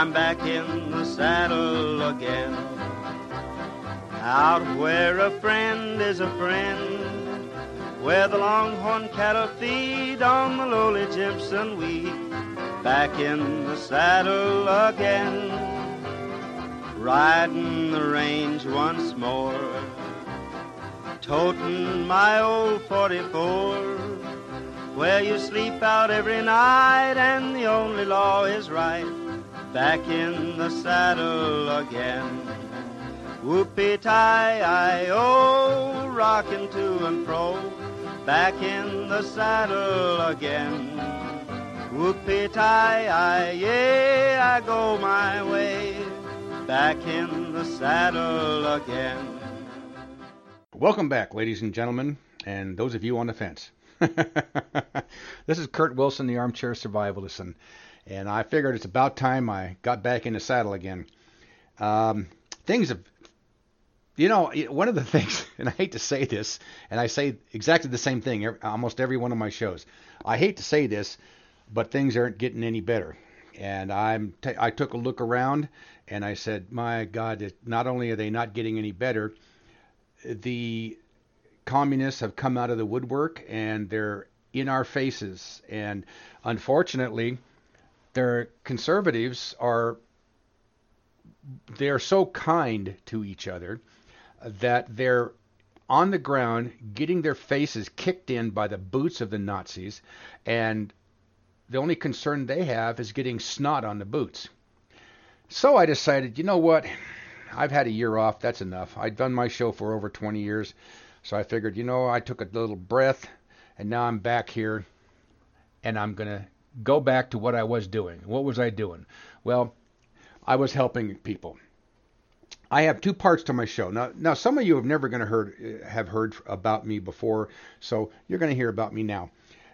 I'm back in the saddle again. Out where a friend is a friend, where the longhorn cattle feed on the lowly Jimson weed. Back in the saddle again, riding the range once more, toting my old 44, where you sleep out every night and the only law is right. Back in the saddle again. Whoopie tie I oh, rocking to and fro, back in the saddle again. Whoopie tie I, yeah, I go my way, back in the saddle again. Welcome back, ladies and gentlemen, and those of you on the fence. this is Kurt Wilson, the armchair survivalist, and, and I figured it's about time I got back in the saddle again. Um, things have you know, one of the things, and I hate to say this, and I say exactly the same thing almost every one of my shows. I hate to say this, but things aren't getting any better. And I'm t- I took a look around and I said, my God, not only are they not getting any better, the communists have come out of the woodwork and they're in our faces. And unfortunately, their conservatives are they're so kind to each other that they're on the ground getting their faces kicked in by the boots of the Nazis, and the only concern they have is getting snot on the boots. So I decided, you know what? I've had a year off. That's enough. I'd done my show for over 20 years. So I figured, you know, I took a little breath, and now I'm back here, and I'm going to go back to what I was doing. What was I doing? Well, I was helping people. I have two parts to my show. Now, now some of you have never going to heard have heard about me before, so you're going to hear about me now.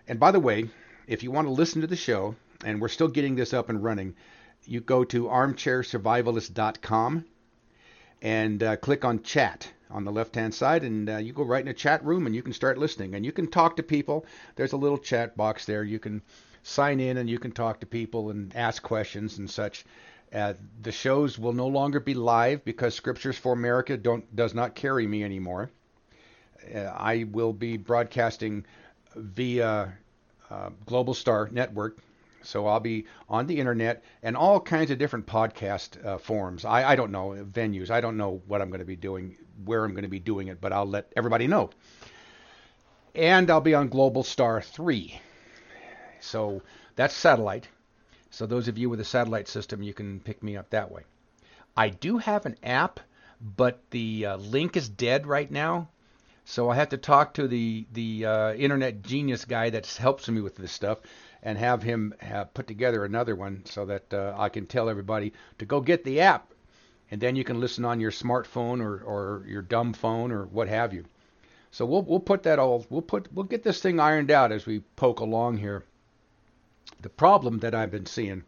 And by the way, if you want to listen to the show, and we're still getting this up and running, you go to armchairsurvivalist.com and uh, click on chat on the left hand side, and uh, you go right in a chat room and you can start listening. And you can talk to people. There's a little chat box there. You can sign in and you can talk to people and ask questions and such. Uh, the shows will no longer be live because Scriptures for America don't does not carry me anymore. Uh, I will be broadcasting via uh, Global Star Network, so I'll be on the internet and all kinds of different podcast uh, forums. I, I don't know venues. I don't know what I'm going to be doing, where I'm going to be doing it, but I'll let everybody know. And I'll be on Global Star 3. So that's satellite. So those of you with a satellite system, you can pick me up that way. I do have an app, but the uh, link is dead right now. So I have to talk to the the uh, internet genius guy that helps me with this stuff, and have him have put together another one so that uh, I can tell everybody to go get the app, and then you can listen on your smartphone or, or your dumb phone or what have you. So we'll we'll put that all we'll put we'll get this thing ironed out as we poke along here. The problem that I've been seeing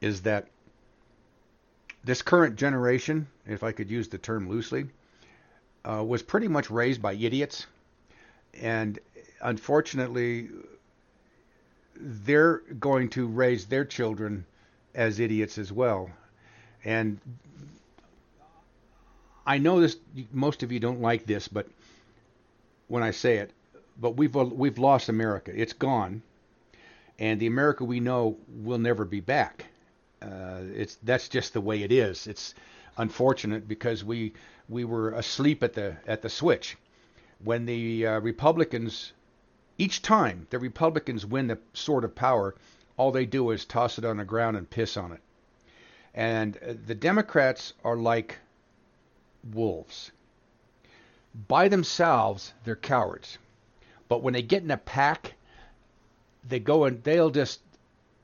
is that this current generation, if I could use the term loosely, uh, was pretty much raised by idiots. And unfortunately, they're going to raise their children as idiots as well. And I know this most of you don't like this, but when I say it, but we've we've lost America. It's gone and the America we know will never be back. Uh, it's that's just the way it is. It's unfortunate because we we were asleep at the at the switch when the uh, Republicans each time the Republicans win the sword of power, all they do is toss it on the ground and piss on it. And uh, the Democrats are like wolves. By themselves, they're cowards. But when they get in a pack they go and they'll just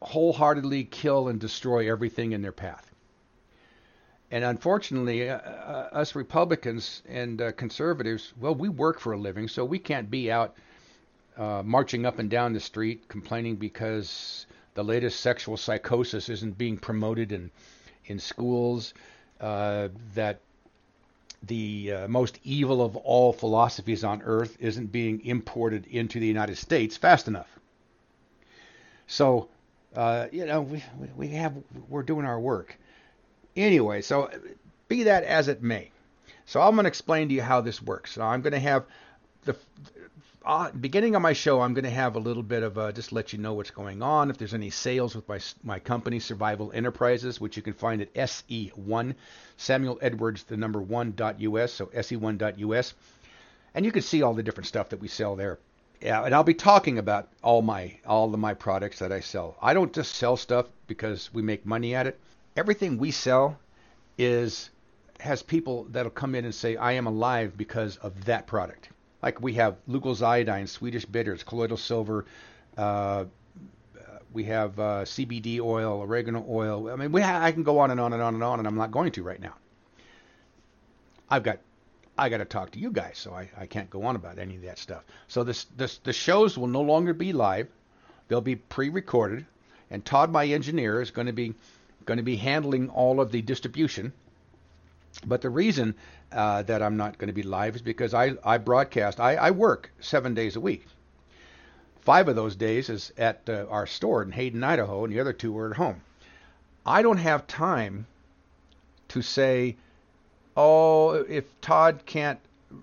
wholeheartedly kill and destroy everything in their path. And unfortunately, uh, uh, us Republicans and uh, conservatives, well, we work for a living, so we can't be out uh, marching up and down the street complaining because the latest sexual psychosis isn't being promoted in in schools, uh, that the most evil of all philosophies on earth isn't being imported into the United States fast enough. So Uh, you know, we we have we're doing our work. Anyway, so be that as it may. So I'm going to explain to you how this works. So I'm going to have the uh, beginning of my show. I'm going to have a little bit of a, just let you know what's going on. If there's any sales with my my company, Survival Enterprises, which you can find at SE1 Samuel Edwards the number one dot US. So SE1 dot US, and you can see all the different stuff that we sell there. Yeah, and I'll be talking about all my all of my products that I sell. I don't just sell stuff because we make money at it. Everything we sell is has people that'll come in and say, I am alive because of that product. Like we have Lugol's iodine, Swedish bitters, colloidal silver, uh, we have uh, CBD oil, oregano oil. I mean, we ha- I can go on and on and on and on, and I'm not going to right now. I've got I got to talk to you guys, so I, I can't go on about any of that stuff. So this, this the shows will no longer be live; they'll be pre-recorded, and Todd, my engineer, is going to be going to be handling all of the distribution but the reason uh, that I'm not going to be live is because I, I broadcast, I, I work seven days a week. Five of those days is at uh, our store in Hayden, Idaho, and the other two are at home. I don't have time to say, oh, if Todd can't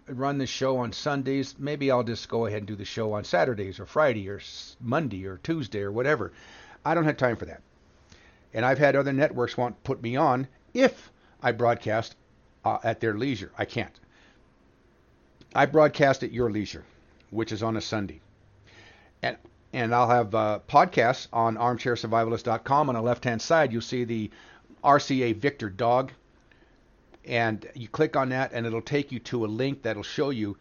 run the show on Sundays, maybe I'll just go ahead and do the show on Saturdays or Friday or Monday or Tuesday or whatever. I don't have time for that. And I've had other networks want put me on if I broadcast uh, at their leisure. I can't. I broadcast at your leisure, which is on a Sunday. And and I'll have uh, podcasts on armchairsurvivalist.com. On the left-hand side, you'll see the RCA Victor dog, and you click on that, and it'll take you to a link that'll show you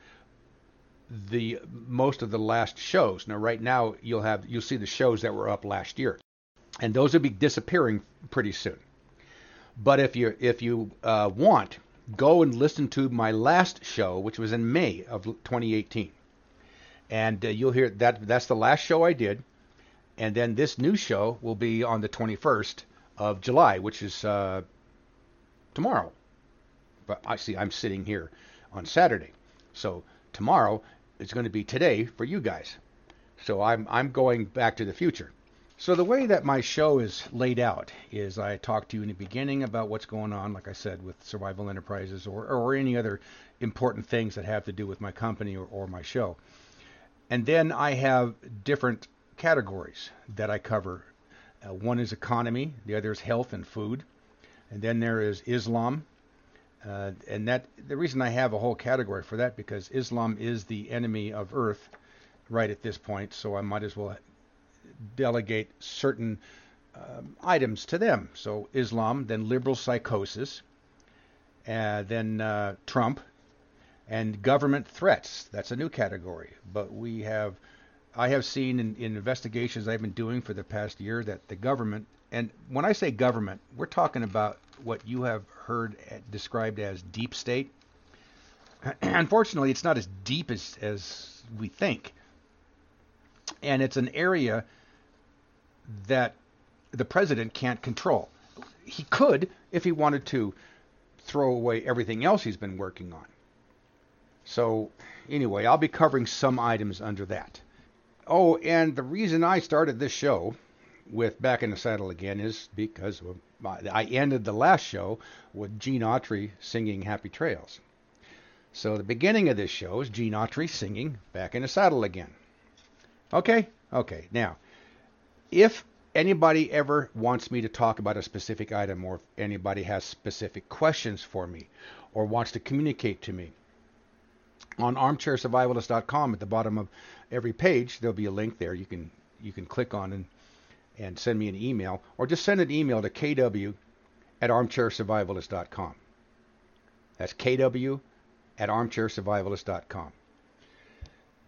the most of the last shows. Now, right now, you'll have you'll see the shows that were up last year, and those will be disappearing pretty soon. But if you if you uh, want, go and listen to my last show, which was in May of 2018, and uh, you'll hear that that's the last show I did. And then this new show will be on the 21st of July, which is uh, tomorrow. But I see I'm sitting here on Saturday, so tomorrow is going to be today for you guys. So I'm I'm going back to the future. So the way that my show is laid out is I talk to you in the beginning about what's going on, like I said, with Survival Enterprises or, or any other important things that have to do with my company or, or my show. And then I have different categories that I cover. Uh, one is economy, the other is health and food, and then there is Islam. Uh, and that the reason I have a whole category for that because Islam is the enemy of Earth right at this point, so I might as well delegate certain um, items to them. So Islam, then liberal psychosis, uh, then uh, Trump, and government threats. That's a new category. But we have, I have seen in, in investigations I've been doing for the past year that the government, and when I say government, we're talking about what you have heard uh, described as deep state. Unfortunately, it's not as deep as, as we think. And it's an area that the president can't control. He could if he wanted to throw away everything else he's been working on. So, anyway, I'll be covering some items under that. Oh, and the reason I started this show with Back in the Saddle again is because I ended the last show with Gene Autry singing Happy Trails. So the beginning of this show is Gene Autry singing Back in the Saddle again. Okay? Okay. Now, if anybody ever wants me to talk about a specific item or if anybody has specific questions for me or wants to communicate to me, on armchairsurvivalist.com at the bottom of every page there'll be a link there you can you can click on and and send me an email or just send an email to kw at armchairsurvivalist.com that's kw at armchairsurvivalist.com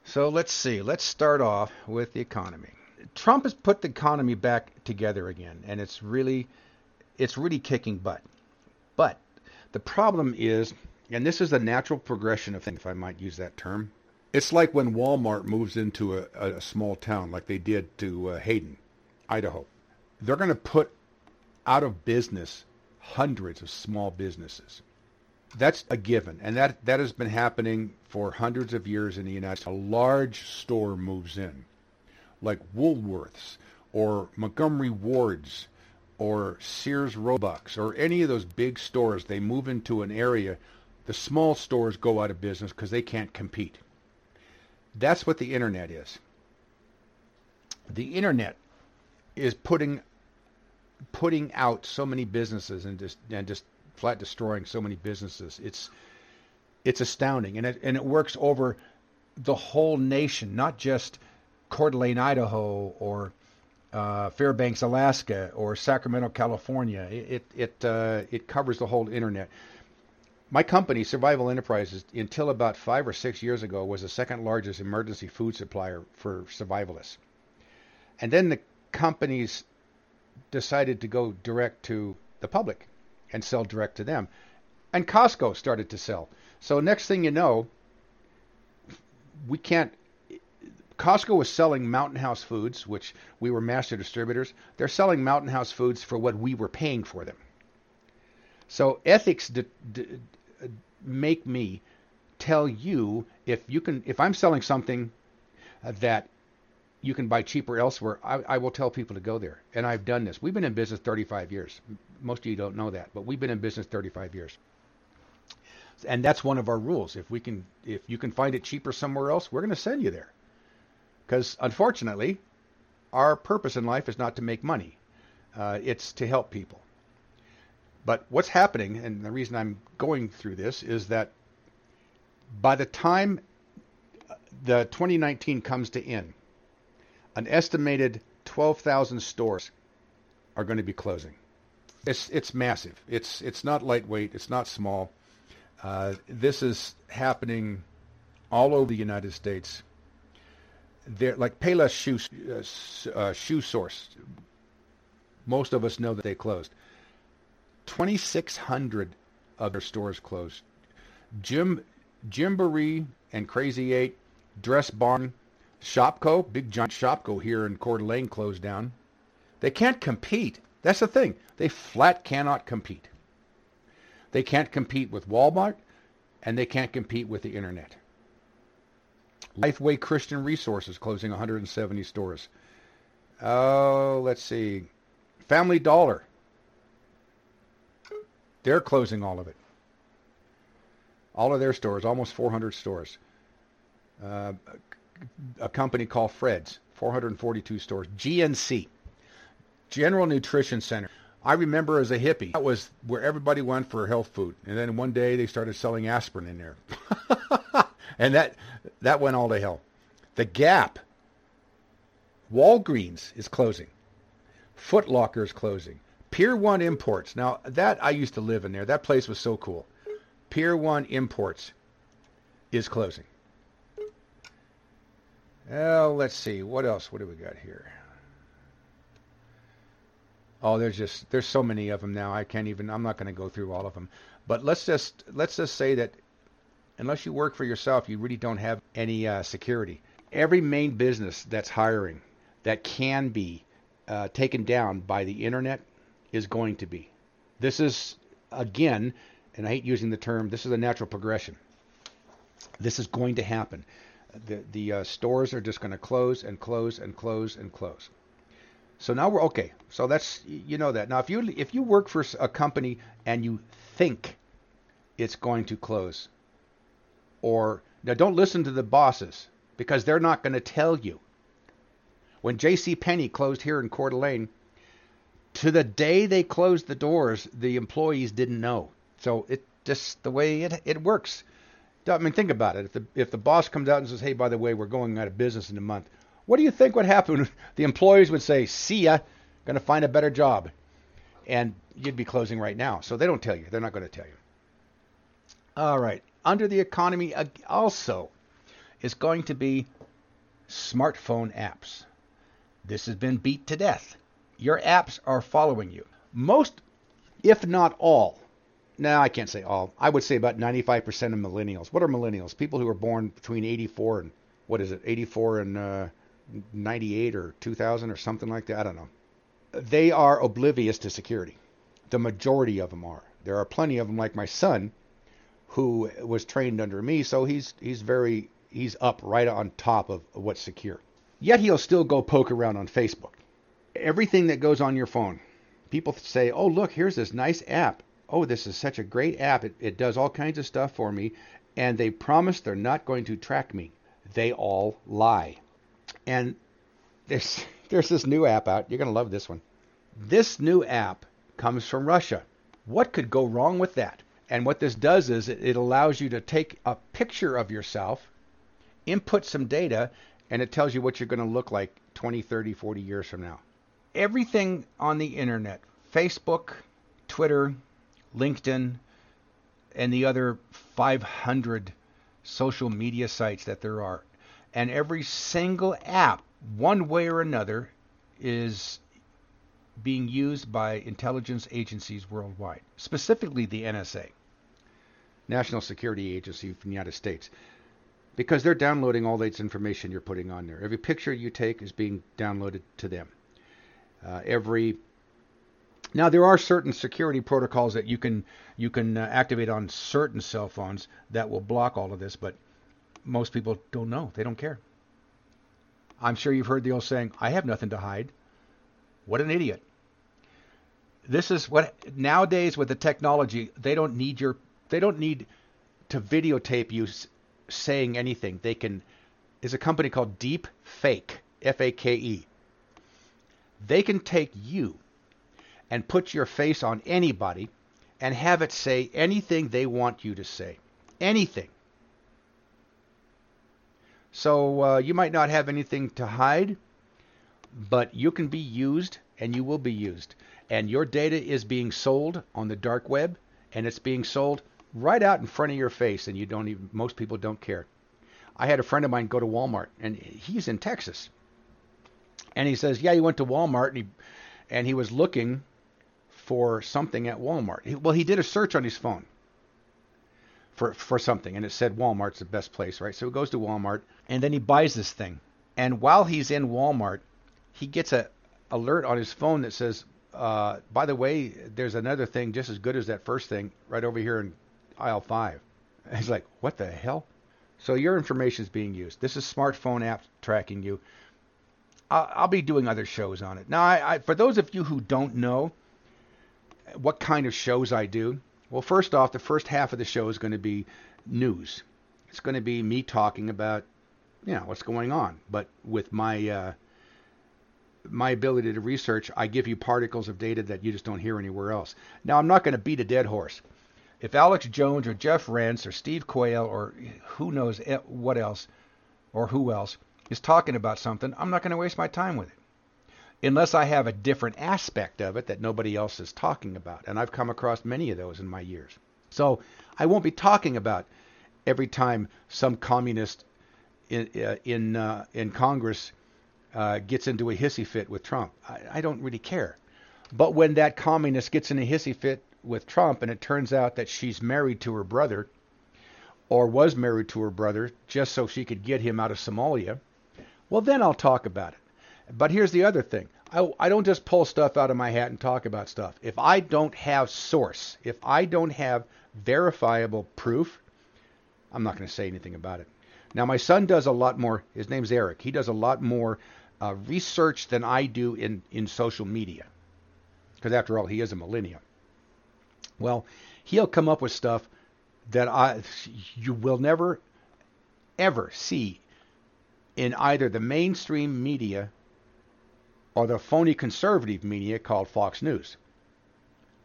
so let's see. Let's start off with the economy. Trump has put the economy back together again, and it's really, it's really kicking butt. But the problem is, and this is the natural progression of things, if I might use that term. It's like when Walmart moves into a, a small town, like they did to uh, Hayden, Idaho. They're going to put out of business hundreds of small businesses. That's a given, and that that has been happening for hundreds of years in the United States. A large store moves in like Woolworths or Montgomery Wards or Sears Roebucks or any of those big stores, they move into an area, the small stores go out of business because they can't compete. That's what the internet is. The internet is putting putting out so many businesses and just and just flat destroying so many businesses. It's it's astounding, and it and it works over the whole nation, not just Coeur d'Alene, Idaho, or uh, Fairbanks, Alaska, or Sacramento, California. It it uh, it covers the whole internet. My company, Survival Enterprises, until about five or six years ago, was the second largest emergency food supplier for survivalists. And then the companies decided to go direct to the public and sell direct to them. And Costco started to sell. So next thing you know, we can't. Costco was selling Mountain House Foods, which we were master distributors. They're selling Mountain House Foods for what we were paying for them. So ethics d- d- make me tell you if you can if I'm selling something that you can buy cheaper elsewhere, I, I, will tell people to go there. And I've done this. We've been in business 35 years. Most of you don't know that, but we've been in business 35 years. And that's one of our rules. If we can, if you can find it cheaper somewhere else, we're going to send you there. Because unfortunately, our purpose in life is not to make money. Uh, it's to help people. But what's happening, and the reason I'm going through this, is that by the time the 2019 comes to end, an estimated 12,000 stores are going to be closing. It's it's massive. It's it's not lightweight. It's not small. Uh, this is happening all over the United States. There, like Payless Shoe uh, uh, Shoe Source. Most of us know that they closed. 2,600 other stores closed. Jim Gymboree and Crazy Eight, Dress Barn, Shopko, big giant Shopko here in Coeur d'Alene closed down. They can't compete. That's the thing. They flat cannot compete. They can't compete with Walmart, and they can't compete with the internet. Lifeway Christian Resources closing 170 stores. Oh, let's see. Family Dollar. They're closing all of it. All of their stores, almost 400 stores. Uh, a company called Fred's, 442 stores. GNC, General Nutrition Center. I remember as a hippie, that was where everybody went for health food. And then one day they started selling aspirin in there. and that that went all to hell. The Gap, Walgreens is closing. Foot Locker is closing. Pier 1 Imports. Now, that I used to live in there. That place was so cool. Pier 1 Imports is closing. Well, let's see. What else? What do we got here? Oh, there's just there's so many of them now. I can't even. I'm not going to go through all of them. But let's just let's just say that unless you work for yourself, you really don't have any uh, security. Every main business that's hiring that can be uh, taken down by the internet is going to be. This is again, and I hate using the term. This is a natural progression. This is going to happen the the uh, stores are just going to close and close and close and close. So now we're okay. So that's you know that. Now if you if you work for a company and you think it's going to close or now don't listen to the bosses because they're not going to tell you. When J.C. Penney closed here in Coeur d'Alene, to the day they closed the doors, the employees didn't know. So it just the way it it works. I mean, think about it. If the if the boss comes out and says, "Hey, by the way, we're going out of business in a month," what do you think would happen? The employees would say, "See ya, going to find a better job," and you'd be closing right now. So they don't tell you. They're not going to tell you. All right. Under the economy, also, is going to be smartphone apps. This has been beat to death. Your apps are following you. Most, if not all, no, I can't say all. I would say about 95% of millennials. What are millennials? People who were born between 84 and what is it? 84 and uh, 98 or 2000 or something like that. I don't know. They are oblivious to security. The majority of them are. There are plenty of them, like my son, who was trained under me, so he's he's very he's up right on top of what's secure. Yet he'll still go poke around on Facebook. everything that goes on your phone. People say, "Oh, look, here's this nice app. Oh, this is such a great app. It, it does all kinds of stuff for me." And they promise they're not going to track me. They all lie. And there's there's this new app out. You're going to love this one. This new app comes from Russia. What could go wrong with that? And what this does is it, it allows you to take a picture of yourself, input some data, and it tells you what you're going to look like 20, 30, 40 years from now. Everything on the internet, Facebook, Twitter, LinkedIn, and the other 500 social media sites that there are, and every single app, one way or another, is being used by intelligence agencies worldwide, specifically the NSA, National Security Agency from the United States, because they're downloading all this information you're putting on there. Every picture you take is being downloaded to them. Uh, every now there are certain security protocols that you can you can uh, activate on certain cell phones that will block all of this, but most people don't know. They don't care. I'm sure you've heard the old saying, "I have nothing to hide." What an idiot. This is what nowadays with the technology, they don't need your they don't need to videotape you saying anything. They can is a company called Deep Fake, F A K E. They can take you and put your face on anybody and have it say anything they want you to say. Anything. So uh, you might not have anything to hide, but you can be used and you will be used. And your data is being sold on the dark web and it's being sold right out in front of your face and you don't even most people don't care. I had a friend of mine go to Walmart and he's in Texas. And he says, "Yeah, he went to Walmart and he and he was looking for something at Walmart. Well, he did a search on his phone for for something and it said Walmart's the best place, right? So he goes to Walmart and then he buys this thing. And while he's in Walmart, he gets a alert on his phone that says, uh, by the way, there's another thing just as good as that first thing right over here in aisle five. And he's like, what the hell? So your information is being used. This is smartphone app tracking you. I'll, I'll be doing other shows on it. Now, I, I, for those of you who don't know what kind of shows I do, well, first off, the first half of the show is going to be news. It's going to be me talking about, you know, what's going on, but with my uh, my ability to research, I give you particles of data that you just don't hear anywhere else. Now, I'm not going to beat a dead horse. If Alex Jones or Jeff Rense or Steve Quayle or who knows what else or who else is talking about something, I'm not going to waste my time with it. Unless I have a different aspect of it that nobody else is talking about. And I've come across many of those in my years. So I won't be talking about every time some communist in, uh, in, uh, in Congress uh, gets into a hissy fit with Trump. I, I don't really care. But when that communist gets in a hissy fit with Trump and it turns out that she's married to her brother or was married to her brother just so she could get him out of Somalia, well, then I'll talk about it. But here's the other thing. I, I don't just pull stuff out of my hat and talk about stuff. If I don't have source, if I don't have verifiable proof, I'm not going to say anything about it. Now, my son does a lot more. His name's Eric. He does a lot more uh, research than I do in, in social media. Because after all, he is a millennial. Well, he'll come up with stuff that I you will never ever see in either the mainstream media or the phony conservative media called Fox News.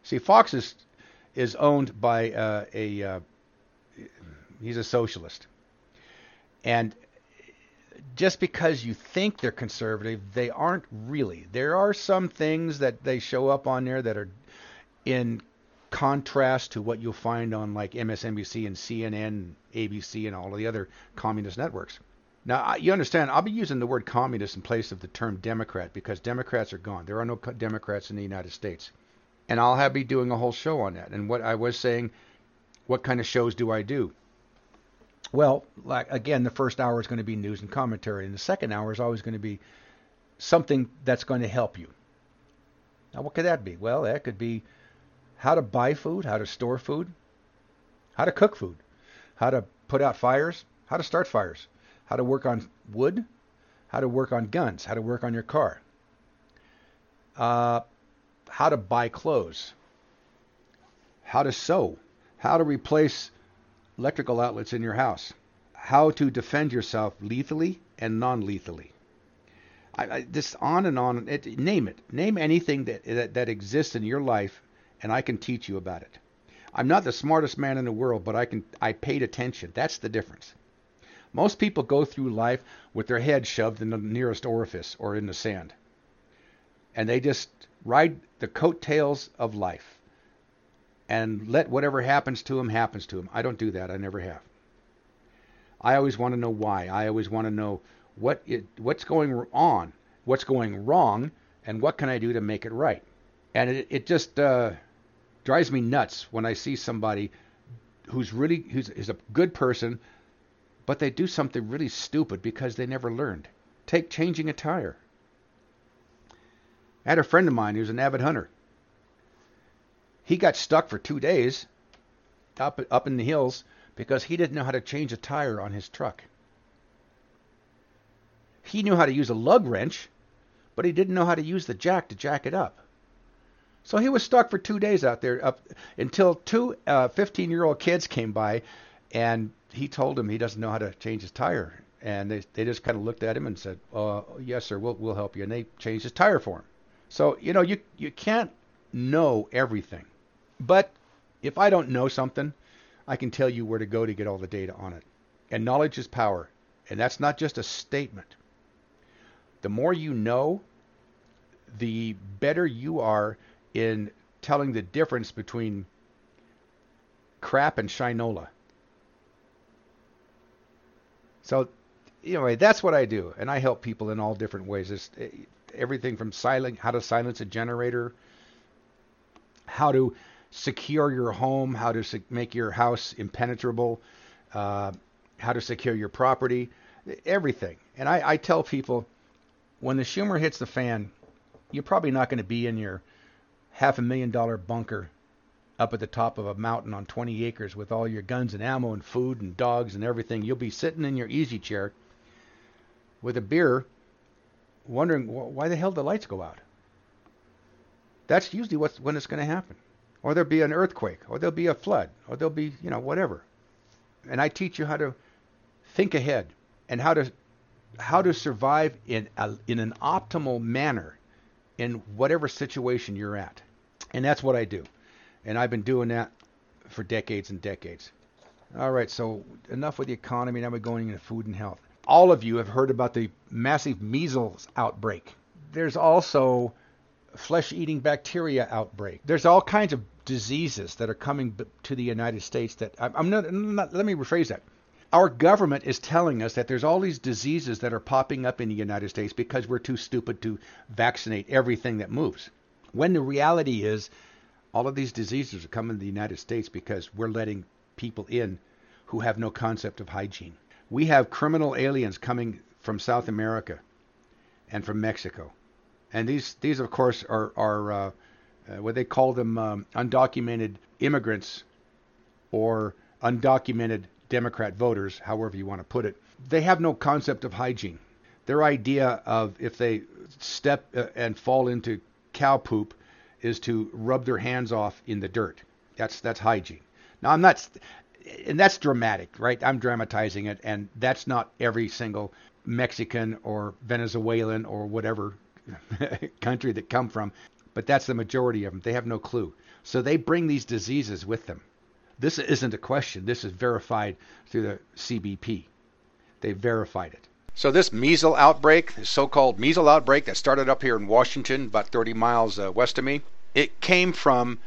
See, Fox is is owned by uh, a uh, he's a socialist, and just because you think they're conservative, they aren't really. There are some things that they show up on there that are in contrast to what you'll find on like MSNBC and CNN, ABC, and all of the other communist networks. Now, you understand, I'll be using the word communist in place of the term Democrat because Democrats are gone. There are no Democrats in the United States. And I'll have be doing a whole show on that. And what I was saying, what kind of shows do I do? Well, like again, the first hour is going to be news and commentary, and the second hour is always going to be something that's going to help you. Now, what could that be? Well, that could be how to buy food, how to store food, how to cook food, how to put out fires, how to start fires, how to work on wood, how to work on guns, how to work on your car. uh, how to buy clothes, how to sew, how to replace electrical outlets in your house, how to defend yourself lethally and non-lethally. I, I, this on and on. It, name it. Name anything that, that that exists in your life, and I can teach you about it. I'm not the smartest man in the world, but I can. I paid attention. That's the difference. Most people go through life with their head shoved in the nearest orifice or in the sand, and they just ride the coattails of life and let whatever happens to them happens to them. I don't do that. I never have. I always want to know why. I always want to know what it, what's going on, what's going wrong, and what can I do to make it right. And it, it just uh, drives me nuts when I see somebody who's really who's is a good person, but they do something really stupid because they never learned. Take changing a tire. I had a friend of mine who's an avid hunter. He got stuck for two days up up in the hills because he didn't know how to change a tire on his truck. He knew how to use a lug wrench, but he didn't know how to use the jack to jack it up. So he was stuck for two days out there up until two 15 uh, year old kids came by and he told him he doesn't know how to change his tire. And they, they just kind of looked at him and said, uh, yes, sir, we'll, we'll help you. And they changed his tire for him. So, you know, you, you can't know everything. But if I don't know something, I can tell you where to go to get all the data on it. And knowledge is power. And that's not just a statement the more you know, the better you are in telling the difference between crap and shinola. So, anyway, that's what I do, and I help people in all different ways. It's eh, everything from silent, how to silence a generator, how to secure your home, how to make your house impenetrable, uh, how to secure your property, everything. And I, I tell people when the Schumer hits the fan, you're probably not going to be in your half a million dollar bunker up at the top of a mountain on 20 acres with all your guns and ammo and food and dogs and everything. You'll be sitting in your easy chair with a beer wondering why the hell the lights go out. That's usually what's when it's going to happen. Or there'll be an earthquake, or there'll be a flood, or there'll be, you know, whatever. And I teach you how to think ahead and how to how to survive in a, in an optimal manner in whatever situation you're at. And that's what I do. And I've been doing that for decades and decades. All right, so enough with the economy. Now we're going into food and health. All of you have heard about the massive measles outbreak. There's also flesh-eating bacteria outbreak. There's all kinds of diseases that are coming to the United States that I'm not, I'm not let me rephrase that. Our government is telling us that there's all these diseases that are popping up in the United States because we're too stupid to vaccinate everything that moves. When the reality is, all of these diseases are coming to the United States because we're letting people in who have no concept of hygiene. We have criminal aliens coming from South America and from Mexico. And these, these of course, are, are uh, uh, what they call them um, undocumented immigrants or undocumented Democrat voters, however you want to put it, they have no concept of hygiene. Their idea of if they step uh, and fall into cow poop is to rub their hands off in the dirt. That's that's hygiene. Now I'm not, and that's dramatic, right? I'm dramatizing it, and that's not every single Mexican or Venezuelan or whatever country that come from, but that's the majority of them. They have no clue, so they bring these diseases with them. This isn't a question. This is verified through the CBP. They verified it. So this measles outbreak, the so-called measles outbreak that started up here in Washington, about 30 miles uh, west of me, it came from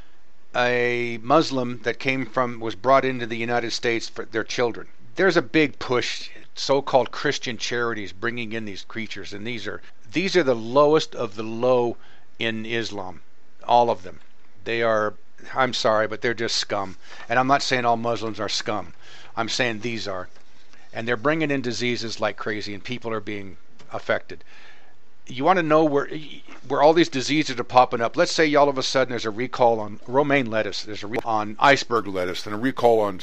a Muslim that came from was brought into the United States for their children. There's a big push, so-called Christian charities bringing in these creatures, and these are these are the lowest of the low in Islam, all of them. They are I'm sorry, but they're just scum. And I'm not saying all Muslims are scum. I'm saying these are. And they're bringing in diseases like crazy, and people are being affected. You want to know where where all these diseases are popping up. Let's say all of a sudden there's a recall on romaine lettuce, there's a recall on iceberg lettuce, and a recall on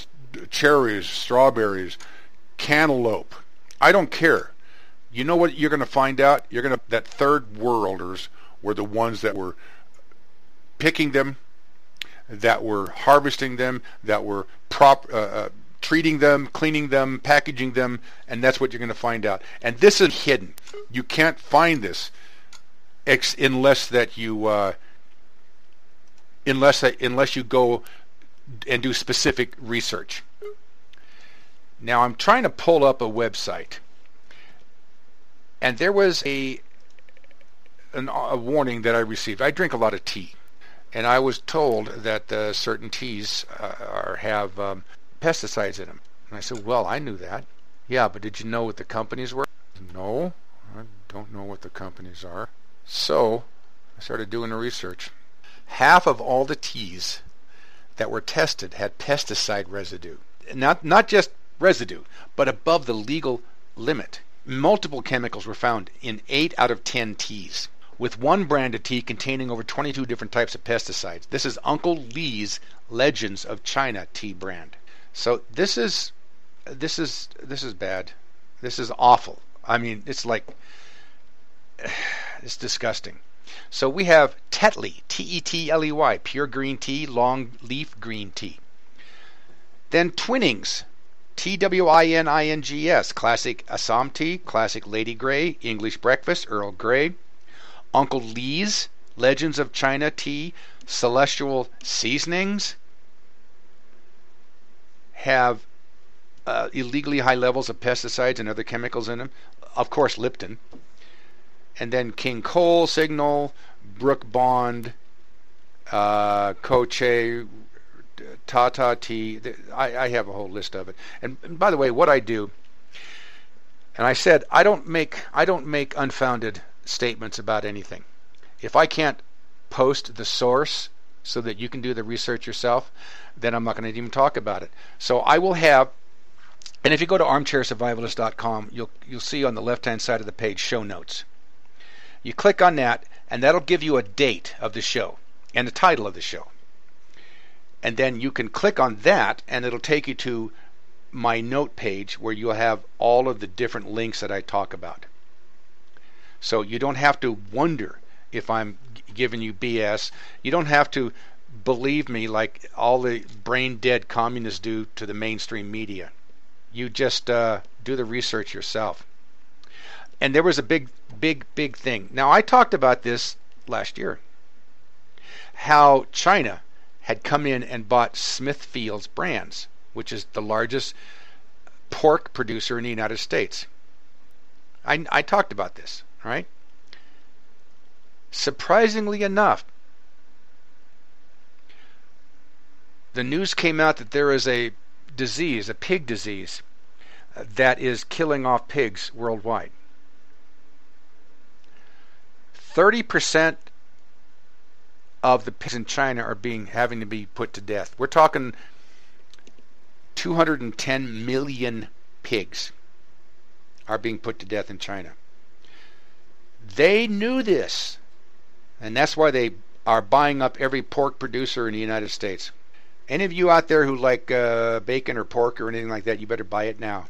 cherries, strawberries, cantaloupe. I don't care. You know what you're going to find out? You're going to that third worlders were the ones that were picking them, that were harvesting them, that were prop, uh, uh, treating them, cleaning them, packaging them, and that's what you're going to find out. And this is hidden. You can't find this ex- unless that you uh, unless that, unless you go and do specific research. Now I'm trying to pull up a website, and there was a an, a warning that I received. I drink a lot of tea, and I was told that uh, certain teas uh, are, have um, pesticides in them. And I said, well, I knew that. Yeah, but did you know what the companies were? No, I don't know what the companies are. So I started doing the research. Half of all the teas that were tested had pesticide residue. Not not just residue, but above the legal limit. Multiple chemicals were found in 8 out of 10 teas, with one brand of tea containing over 22 different types of pesticides. This is Uncle Lee's Legends of China tea brand. So this is this is this is bad. This is awful. I mean, it's like it's disgusting. So we have Tetley, T E T L E Y, pure green tea, long leaf green tea. Then Twinings, T W I N I N G S, classic Assam tea, classic Lady Grey, English breakfast, Earl Grey. Uncle Lee's, Legends of China tea, celestial seasonings have uh, illegally high levels of pesticides and other chemicals in them. Of course, Lipton. And then King Cole Signal, Brooke Bond, uh, Koche, Tata Tea. I, I have a whole list of it. And, and by the way, what I do, and I said I don't make I don't make unfounded statements about anything. If I can't post the source so that you can do the research yourself, then I'm not going to even talk about it. So I will have and if you go to armchairsurvivalist.com, you'll you'll see on the left-hand side of the page show notes. You click on that and that'll give you a date of the show and the title of the show. And then you can click on that and it'll take you to my note page where you'll have all of the different links that I talk about. So you don't have to wonder if I'm giving you BS. You don't have to believe me like all the brain dead communists do to the mainstream media. You just uh, do the research yourself. And there was a big, big, big thing. Now, I talked about this last year. How China had come in and bought Smithfield's brands, which is the largest pork producer in the United States. I, I talked about this, right? Surprisingly enough, the news came out that there is a disease, a pig disease, uh, that is killing off pigs worldwide. 30% of the pigs in China are being having to be put to death. We're talking 210 million pigs are being put to death in China. They knew this, and that's why they are buying up every pork producer in the United States. Any of you out there who like uh, bacon or pork or anything like that, you better buy it now.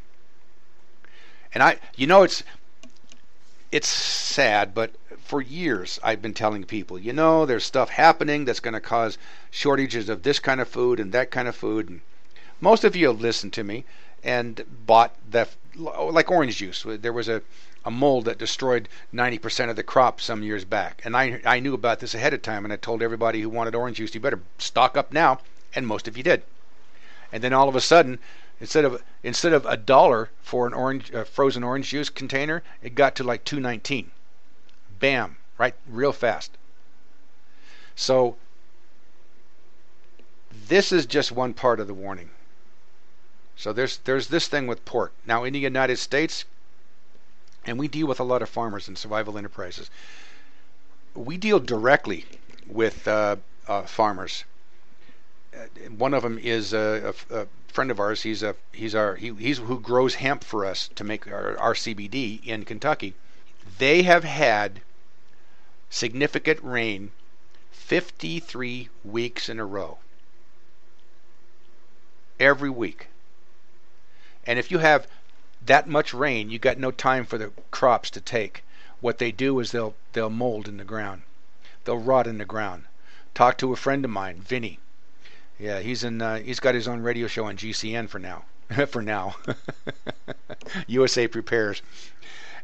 And I, you know, it's it's sad, but for years I've been telling people, you know, there's stuff happening that's going to cause shortages of this kind of food and that kind of food. And most of you have listened to me and bought that, like orange juice. There was a, a mold that destroyed 90% of the crop some years back. And I, I knew about this ahead of time, and I told everybody who wanted orange juice, you better stock up now. And most of you did. And then all of a sudden, instead of instead of a dollar for an orange uh, frozen orange juice container, it got to like 219 bam, right, real fast. So this is just one part of the warning. So there's there's this thing with pork. Now in the United States, and we deal with a lot of farmers and survival enterprises. We deal directly with uh, uh, farmers. Uh, one of them is a, a, a, friend of ours. He's a he's our he, he's who grows hemp for us to make our, our CBD in Kentucky. They have had significant rain 53 weeks in a row. Every week. And if you have that much rain, you got no time for the crops to take. What they do is they'll they'll mold in the ground. they'll rot in the ground. Talk to a friend of mine, Vinny. Yeah, he's in. Uh, he's got his own radio show on GCN for now. for now, USA Prepares,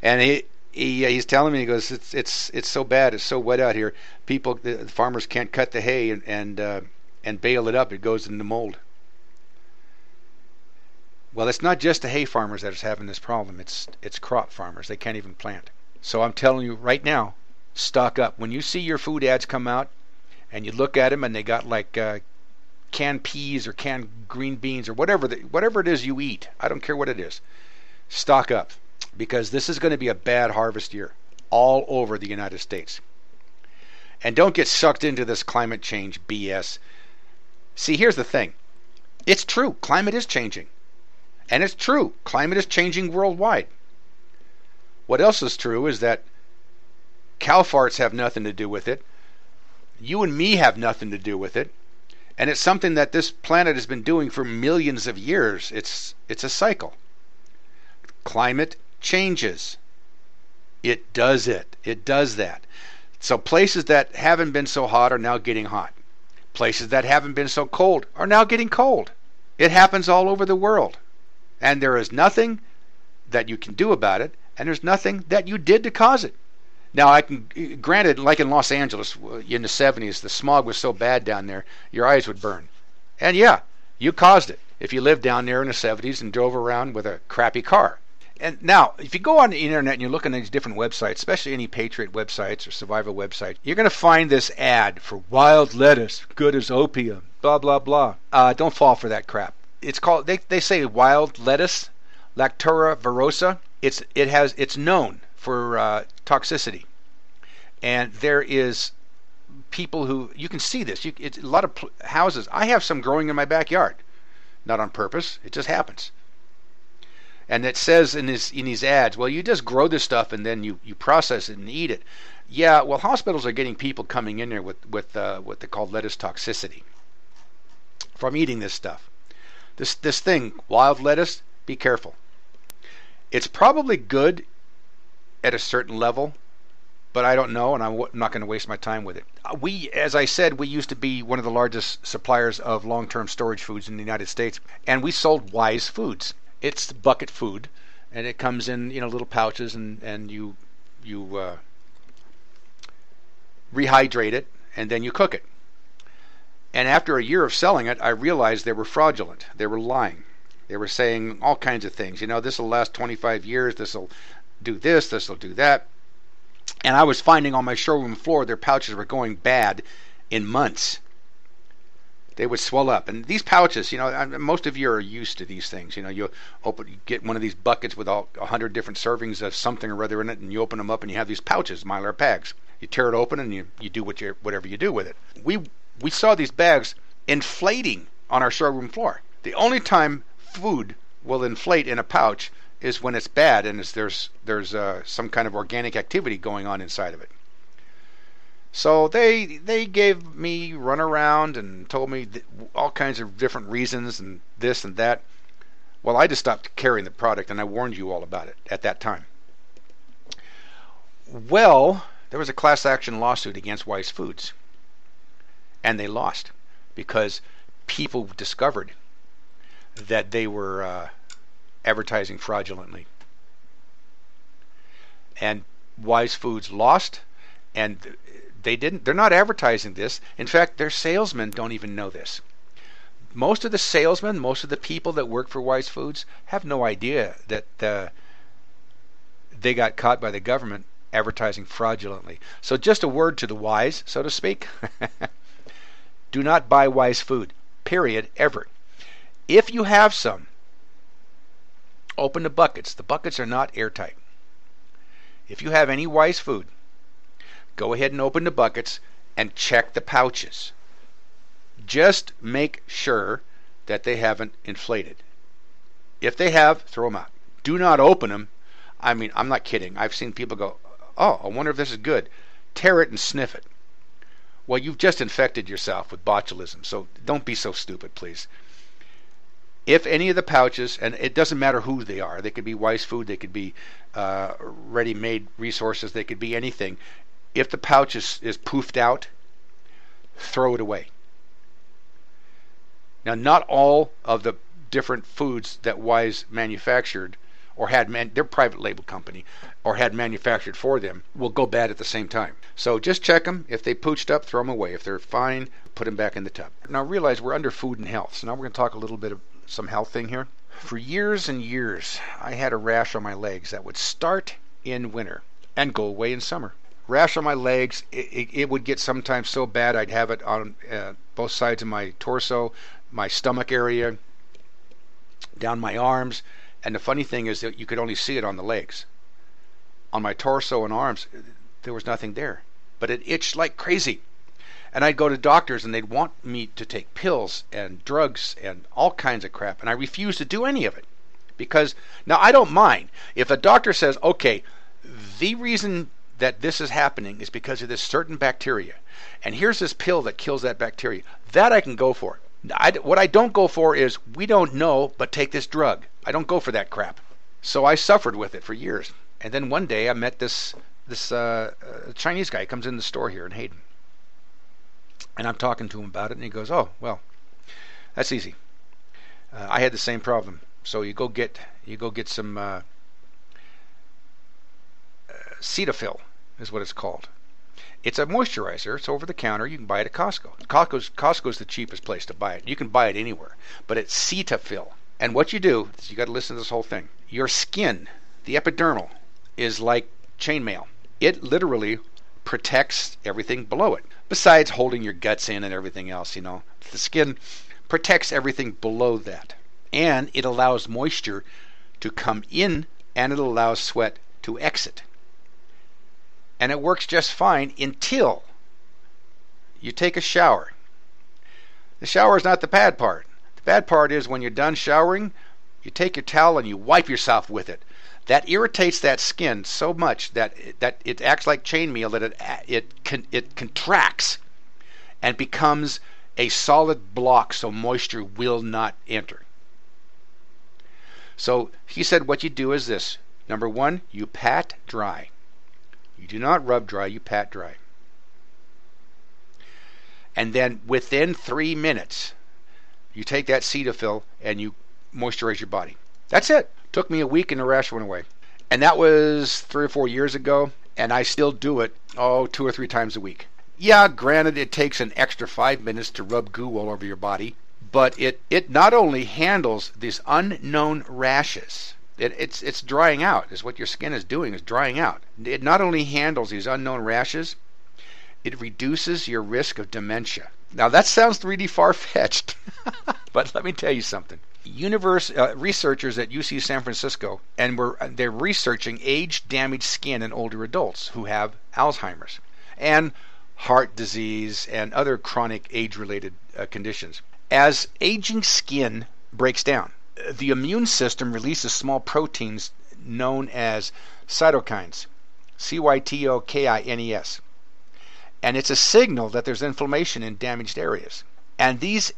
and he he he's telling me he goes it's it's it's so bad it's so wet out here people the farmers can't cut the hay and and uh, and bale it up it goes into mold well it's not just the hay farmers that is having this problem it's it's crop farmers they can't even plant so I'm telling you right now stock up when you see your food ads come out and you look at them and they got like uh, canned peas or canned green beans or whatever the, whatever it is you eat I don't care what it is stock up because this is going to be a bad harvest year all over the United States. And don't get sucked into this climate change BS. See, here's the thing it's true, climate is changing. And it's true, climate is changing worldwide. What else is true is that cow farts have nothing to do with it. You and me have nothing to do with it. And it's something that this planet has been doing for millions of years. It's it's a cycle. Climate changes. It does it. It does that. So places that haven't been so hot are now getting hot. Places that haven't been so cold are now getting cold. It happens all over the world. And there is nothing that you can do about it, and there's nothing that you did to cause it. Now, I can, granted, like in Los Angeles in the 70s, the smog was so bad down there, your eyes would burn. And yeah, you caused it if you lived down there in the 70s and drove around with a crappy car and now, if you go on the internet and you're looking at these different websites, especially any Patriot websites or survival websites, you're going to find this ad for wild lettuce, good as opium, blah blah blah. Uh, don't fall for that crap. It's called they they say wild lettuce, Lactuca virosa. It's it has it's known for uh, toxicity, and there is people who you can see this. You, it's a lot of houses. I have some growing in my backyard, not on purpose. It just happens and it says in his in these ads, well, you just grow this stuff and then you you process it and eat it. Yeah, well, hospitals are getting people coming in there with with uh, what they call lettuce toxicity from eating this stuff. This this thing, wild lettuce, be careful. It's probably good at a certain level, but I don't know, and I'm not going to waste my time with it. Uh, we, as I said, we used to be one of the largest suppliers of long-term storage foods in the United States, and we sold Wise Foods it's bucket food, and it comes in you know little pouches, and and you you uh, rehydrate it, and then you cook it. And after a year of selling it, I realized they were fraudulent. They were lying. They were saying all kinds of things. You know, this will last 25 years. This will do this. This will do that. And I was finding on my showroom floor their pouches were going bad in months they would swell up. And these pouches, you know, most of you are used to these things. You know, you open, you get one of these buckets with all a hundred different servings of something or other in it, and you open them up, and you have these pouches, mylar bags. You tear it open, and you you do what you whatever you do with it. We we saw these bags inflating on our showroom floor. The only time food will inflate in a pouch is when it's bad and there's there's uh, some kind of organic activity going on inside of it. So they they gave me run around and told me all kinds of different reasons and this and that. Well, I just stopped carrying the product and I warned you all about it at that time. Well, there was a class action lawsuit against Wise Foods. And they lost because people discovered that they were uh, advertising fraudulently. And Wise Foods lost, and they didn't they're not advertising this. In fact, their salesmen don't even know this. Most of the salesmen, most of the people that work for Wise Foods have no idea that uh, they got caught by the government advertising fraudulently. So just a word to the wise, so to speak. Do not buy Wise food. Period. Ever. If you have some, open the buckets. The buckets are not airtight. If you have any Wise food, go ahead and open the buckets and check the pouches. Just make sure that they haven't inflated. If they have, throw them out. Do not open them. I mean, I'm not kidding. I've seen people go, oh, I wonder if this is good. Tear it and sniff it. Well, you've just infected yourself with botulism, so don't be so stupid, please. If any of the pouches, and it doesn't matter who they are, they could be Wise Food, they could be uh, ready made resources, they could be anything If the pouch is, is poofed out, throw it away. Now, not all of the different foods that Wise manufactured or had man, their private label company or had manufactured for them will go bad at the same time. So just check them. If they pooched up, throw them away. If they're fine, put them back in the tub. Now realize we're under food and health. So now we're going to talk a little bit of some health thing here. For years and years, I had a rash on my legs that would start in winter and go away in summer. Rash on my legs, it, it would get sometimes so bad I'd have it on uh, both sides of my torso, my stomach area, down my arms. And the funny thing is that you could only see it on the legs. On my torso and arms, there was nothing there. But it itched like crazy. And I'd go to doctors and they'd want me to take pills and drugs and all kinds of crap. And I refused to do any of it. Because now I don't mind. If a doctor says, okay, the reason that this is happening is because of this certain bacteria. And here's this pill that kills that bacteria. That I can go for. I, what I don't go for is, we don't know, but take this drug. I don't go for that crap. So I suffered with it for years. And then one day I met this this uh, uh, Chinese guy comes in the store here in Hayden. And I'm talking to him about it, and he goes, "Oh, well, that's easy. Uh, I had the same problem. So you go get you go get some uh, uh, Cetaphil, is what it's called. It's a moisturizer. It's over the counter. You can buy it at Costco. Costco's Costco's the cheapest place to buy it. You can buy it anywhere, but it's Cetaphil. And what you do is you got to listen to this whole thing. Your skin, the epidermal, is like chainmail. It literally protects everything below it besides holding your guts in and everything else, you know. The skin protects everything below that. And it allows moisture to come in and it allows sweat to exit. And it works just fine until you take a shower. The shower is not the bad part. Bad part is when you're done showering, you take your towel and you wipe yourself with it. That irritates that skin so much that that it acts like chainmail that it it it contracts and becomes a solid block so moisture will not enter. So he said what you do is this. Number 1, you pat dry. You do not rub dry, you pat dry. And then within 3 minutes you take that Cetaphil and you moisturize your body. That's it. Took me a week and the rash went away. And that was three or four years ago, and I still do it, oh, two or three times a week. Yeah, granted, it takes an extra five minutes to rub goo all over your body, but it, it not only handles these unknown rashes, it, it's, it's drying out, is what your skin is doing, is drying out. It not only handles these unknown rashes, it reduces your risk of dementia. Now, that sounds really far fetched, but let me tell you something universe uh, researchers at UC San Francisco, and we're, they're researching age-damaged skin in older adults who have Alzheimer's and heart disease and other chronic age-related uh, conditions. As aging skin breaks down, the immune system releases small proteins known as cytokines, C-Y-T-O-K-I-N-E-S, and it's a signal that there's inflammation in damaged areas. And these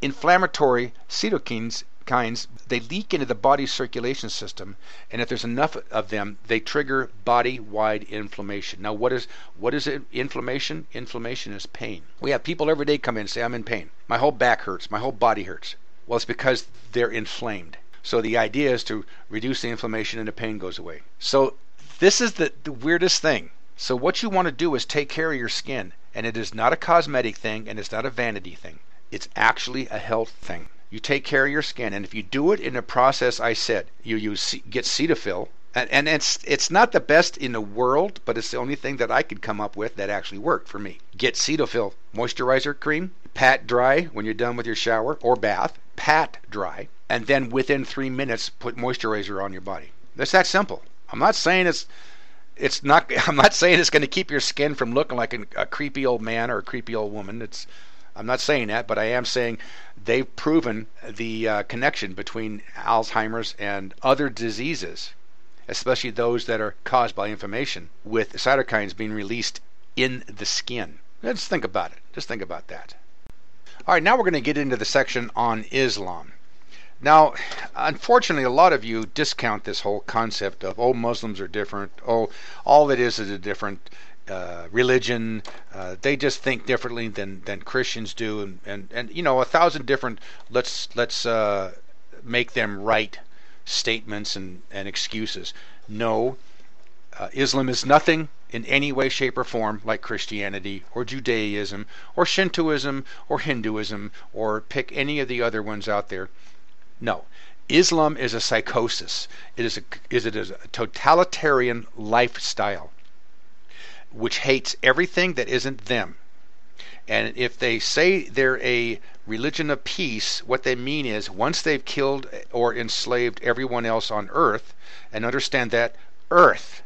inflammatory cytokines kinds they leak into the body's circulation system and if there's enough of them they trigger body-wide inflammation. Now what is what is it? Inflammation? Inflammation is pain. We have people every day come in and say i'm in pain. My whole back hurts. My whole body hurts. Well it's because they're inflamed. So the idea is to reduce the inflammation and the pain goes away. So this is the, the weirdest thing so what you want to do is take care of your skin and it is not a cosmetic thing and it's not a vanity thing it's actually a health thing. You take care of your skin, and if you do it in the process I said, you use get Cetaphil, and, and it's it's not the best in the world, but it's the only thing that I could come up with that actually worked for me. Get Cetaphil moisturizer cream, pat dry when you're done with your shower or bath, pat dry, and then within three minutes put moisturizer on your body. It's that simple. I'm not saying it's it's not. I'm not saying it's going to keep your skin from looking like a, a creepy old man or a creepy old woman. It's I'm not saying that, but I am saying they've proven the uh, connection between Alzheimer's and other diseases, especially those that are caused by inflammation, with cytokines being released in the skin. Let's think about it. Just think about that. All right, now we're going to get into the section on Islam. Now, unfortunately, a lot of you discount this whole concept of, oh, Muslims are different. Oh, all it is is a different uh, religion. Uh, they just think differently than, than Christians do, and, and, and you know a thousand different. Let's let's uh, make them right statements and, and excuses. No, uh, Islam is nothing in any way, shape, or form like Christianity or Judaism or Shintoism or Hinduism or pick any of the other ones out there. No. Islam is a psychosis. It is a, is it is a totalitarian lifestyle which hates everything that isn't them. And if they say they're a religion of peace, what they mean is once they've killed or enslaved everyone else on earth, and understand that earth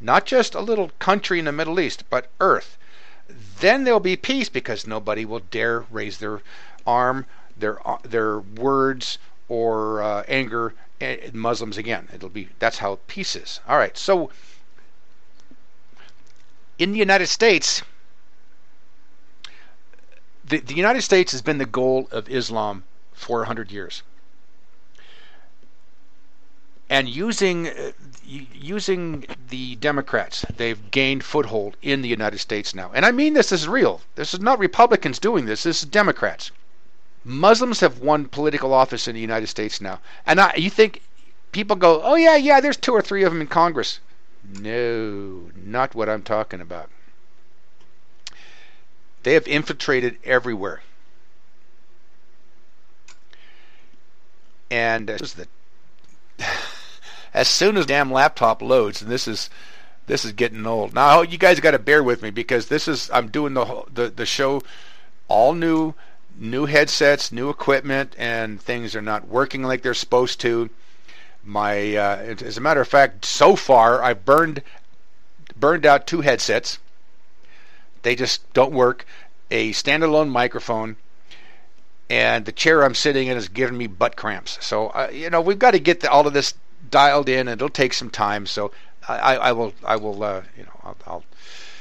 not just a little country in the Middle East, but earth. Then there'll be peace because nobody will dare raise their arm, their their words or uh, anger Muslims again. It'll be that's how peace is. All right. So in the United States, the, the United States has been the goal of Islam for 100 years and using uh, using the Democrats, they've gained foothold in the United States now. And I mean this is real. This is not Republicans doing this. This is Democrats. Muslims have won political office in the United States now. And I, you think people go, "Oh yeah, yeah, there's two or three of them in Congress." No, not what I'm talking about. They have infiltrated everywhere. And is the as soon as damn laptop loads, and this is this is getting old. Now you guys got to bear with me because this is I'm doing the the the show all new new headsets, new equipment, and things are not working like they're supposed to. My uh, as a matter of fact, so far I've burned burned out two headsets. They just don't work. A standalone microphone and the chair I'm sitting in is giving me butt cramps. So uh, you know we've got to get the, all of this dialed in, and it'll take some time. So I, I will, I will, uh, you know, I'll, I'll,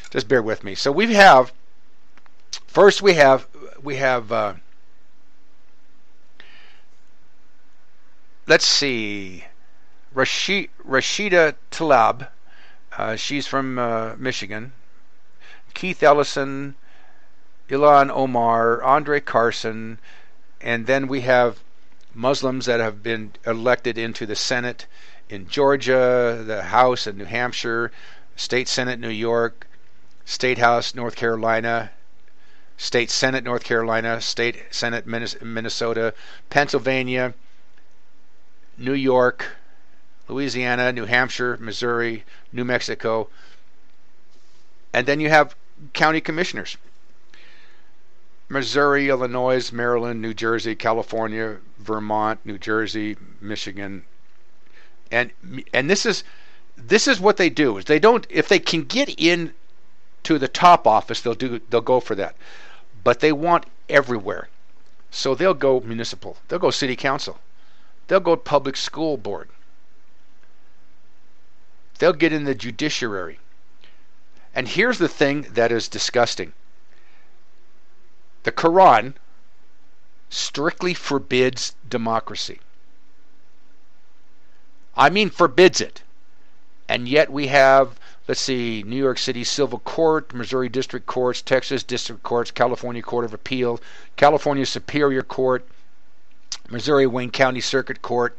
just bear with me. So we have first we have we have uh, let's see, Rashid, Rashida Tlaib. Uh, she's from uh, Michigan. Keith Ellison, Ilhan Omar, Andre Carson, and then we have Muslims that have been elected into the Senate in Georgia, the House in New Hampshire, State Senate New York, State House North Carolina, State Senate North Carolina, State Senate Minnesota, Pennsylvania, New York, Louisiana, New Hampshire, Missouri, New Mexico, and then you have county commissioners. Missouri, Illinois, Maryland, New Jersey, California, Vermont, New Jersey, Michigan, and and this is this is what they do is they don't if they can get in to the top office they'll do they'll go for that, but they want everywhere, so they'll go municipal, they'll go city council, they'll go public school board, they'll get in the judiciary, and here's the thing that is disgusting. The Quran strictly forbids democracy. I mean, forbids it. And yet we have, let's see, New York City Civil Court, Missouri District Courts, Texas District Courts, California Court of Appeal, California Superior Court, Missouri Wayne County Circuit Court.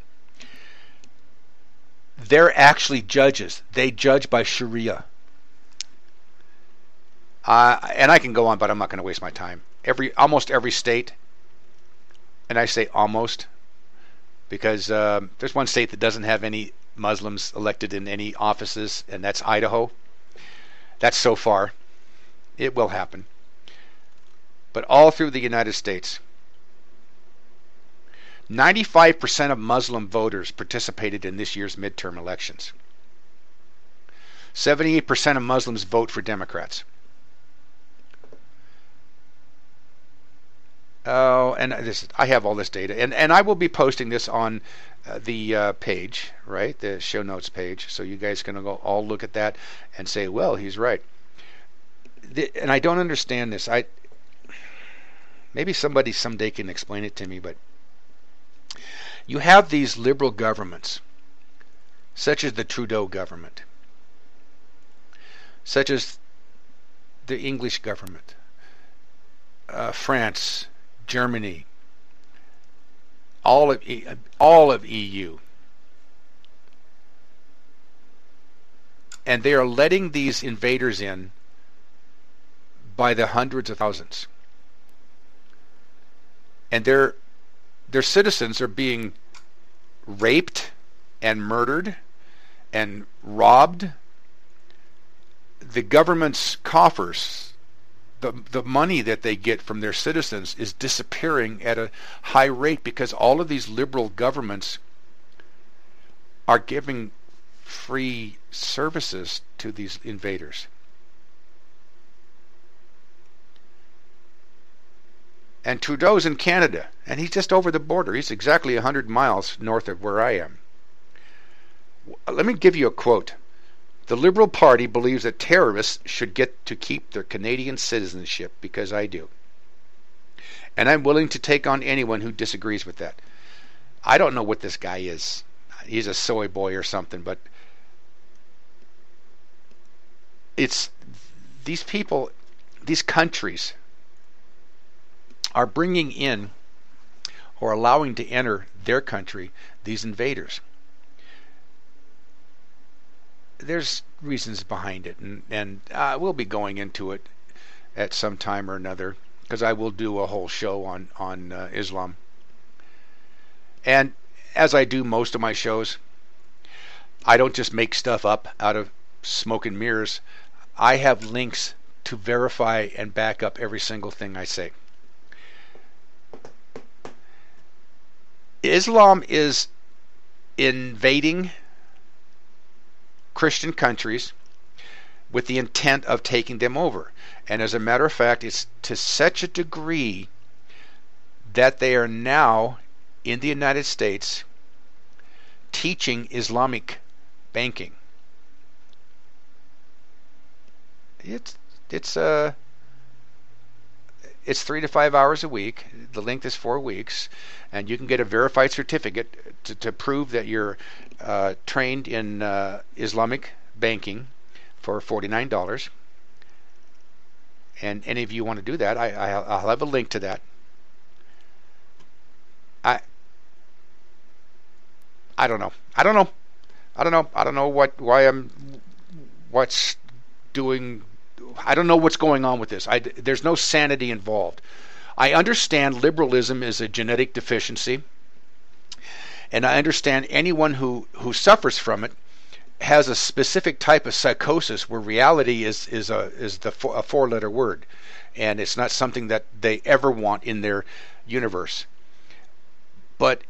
They're actually judges. They judge by Sharia. Uh, and I can go on, but I'm not going to waste my time every almost every state, and I say almost because um, there's one state that doesn't have any Muslims elected in any offices, and that's Idaho. That's so far. It will happen. But all through the United States, 95% of Muslim voters participated in this year's midterm elections. 78% of Muslims vote for Democrats. Oh, and this I have all this data, and and I will be posting this on uh, the uh, page, right, the show notes page, so you guys can go all look at that and say, well, he's right. The, and I don't understand this. I maybe somebody someday can explain it to me, but you have these liberal governments, such as the Trudeau government, such as the English government, uh, France, Germany, all of all of EU, and they are letting these invaders in by the hundreds of thousands, and their their citizens are being raped and murdered and robbed. The government's coffers, the the money that they get from their citizens is disappearing at a high rate because all of these liberal governments are giving free services to these invaders. And Trudeau's in Canada, and he's just over the border. He's exactly 100 miles north of where I am. Let me give you a quote. The Liberal Party believes that terrorists should get to keep their Canadian citizenship because I do. And I'm willing to take on anyone who disagrees with that. I don't know what this guy is. He's a soy boy or something, but it's these people, these countries are bringing in or allowing to enter their country these invaders. There's reasons behind it, and, and uh, we'll be going into it at some time or another because I will do a whole show on on uh, Islam. And as I do most of my shows, I don't just make stuff up out of smoke and mirrors. I have links to verify and back up every single thing I say. Islam is invading Christian countries with the intent of taking them over. And as a matter of fact, it's to such a degree that they are now in the United States teaching Islamic banking. It's it's uh it's three to five hours a week. The length is four weeks, and you can get a verified certificate to, to prove that you're uh, trained in uh, Islamic banking for forty-nine dollars. And any of you want to do that, I, I, I'll have a link to that. I I don't know. I don't know. I don't know. I don't know what why I'm what's doing I don't know what's going on with this. I, there's no sanity involved. I understand liberalism is a genetic deficiency, and I understand anyone who, who suffers from it has a specific type of psychosis where reality is is a is the a four letter word, and it's not something that they ever want in their universe. But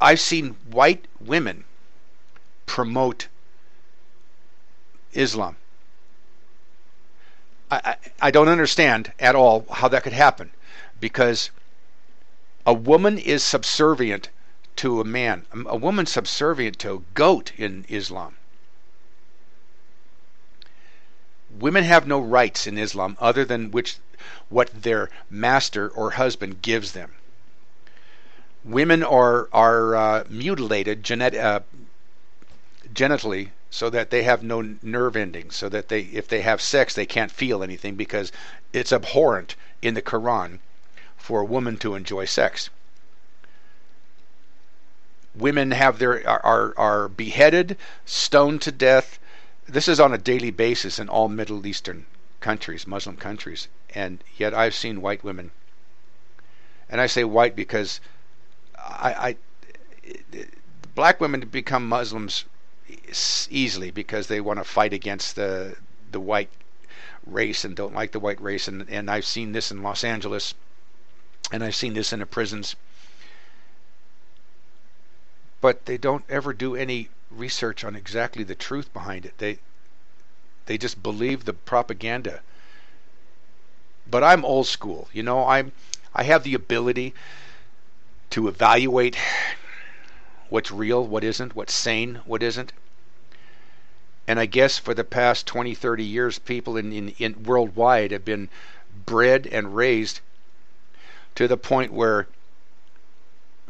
I've seen white women promote Islam. I, I don't understand at all how that could happen. Because a woman is subservient to a man. A woman subservient to a goat in Islam. Women have no rights in Islam other than which what their master or husband gives them. Women are are uh, mutilated genet- uh, genitally so that they have no nerve endings, so that they, if they have sex, they can't feel anything because it's abhorrent in the Quran for a woman to enjoy sex. Women have their are are beheaded, stoned to death. This is on a daily basis in all Middle Eastern countries, Muslim countries, and yet I've seen white women. And I say white because I, I black women become Muslims easily because they want to fight against the the white race and don't like the white race and and I've seen this in Los Angeles and I've seen this in the prisons but they don't ever do any research on exactly the truth behind it they they just believe the propaganda but I'm old school you know I'm I have the ability to evaluate what's real, what isn't, what's sane, what isn't. And I guess for the past 20, 30 years, people in, in, in worldwide have been bred and raised to the point where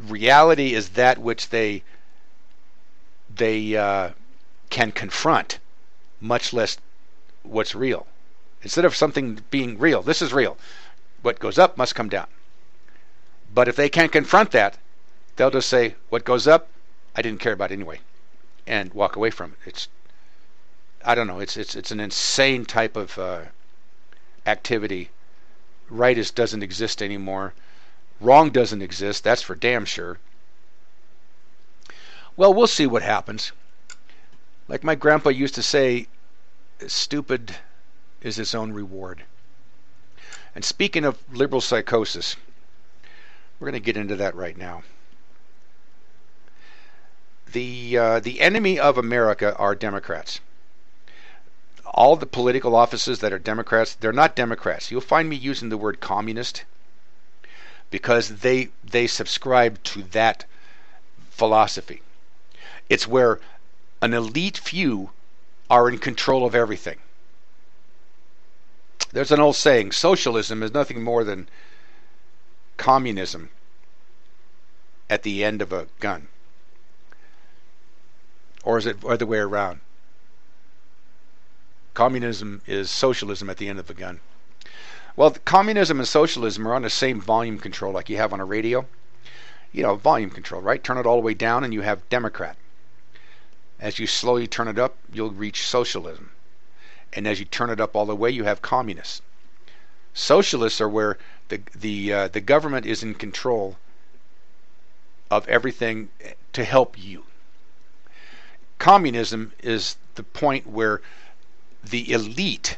reality is that which they they uh, can confront, much less what's real. Instead of something being real, this is real. What goes up must come down. But if they can't confront that, they'll just say, what goes up, I didn't care about anyway, and walk away from it. It's, I don't know, it's it's it's an insane type of uh, activity. Right is doesn't exist anymore. Wrong doesn't exist. That's for damn sure. Well, we'll see what happens. Like my grandpa used to say, stupid is its own reward. And speaking of liberal psychosis, we're going to get into that right now. The uh, the enemy of America are Democrats. All the political offices that are Democrats, they're not Democrats. You'll find me using the word communist because they they subscribe to that philosophy. It's where an elite few are in control of everything. There's an old saying socialism is nothing more than communism at the end of a gun. Or is it the other way around? Communism is socialism at the end of a gun. Well, communism and socialism are on the same volume control like you have on a radio. You know, volume control, right? Turn it all the way down and you have Democrat. As you slowly turn it up, you'll reach socialism. And as you turn it up all the way, you have communists. Socialists are where the the uh, the government is in control of everything to help you. Communism is the point where the elite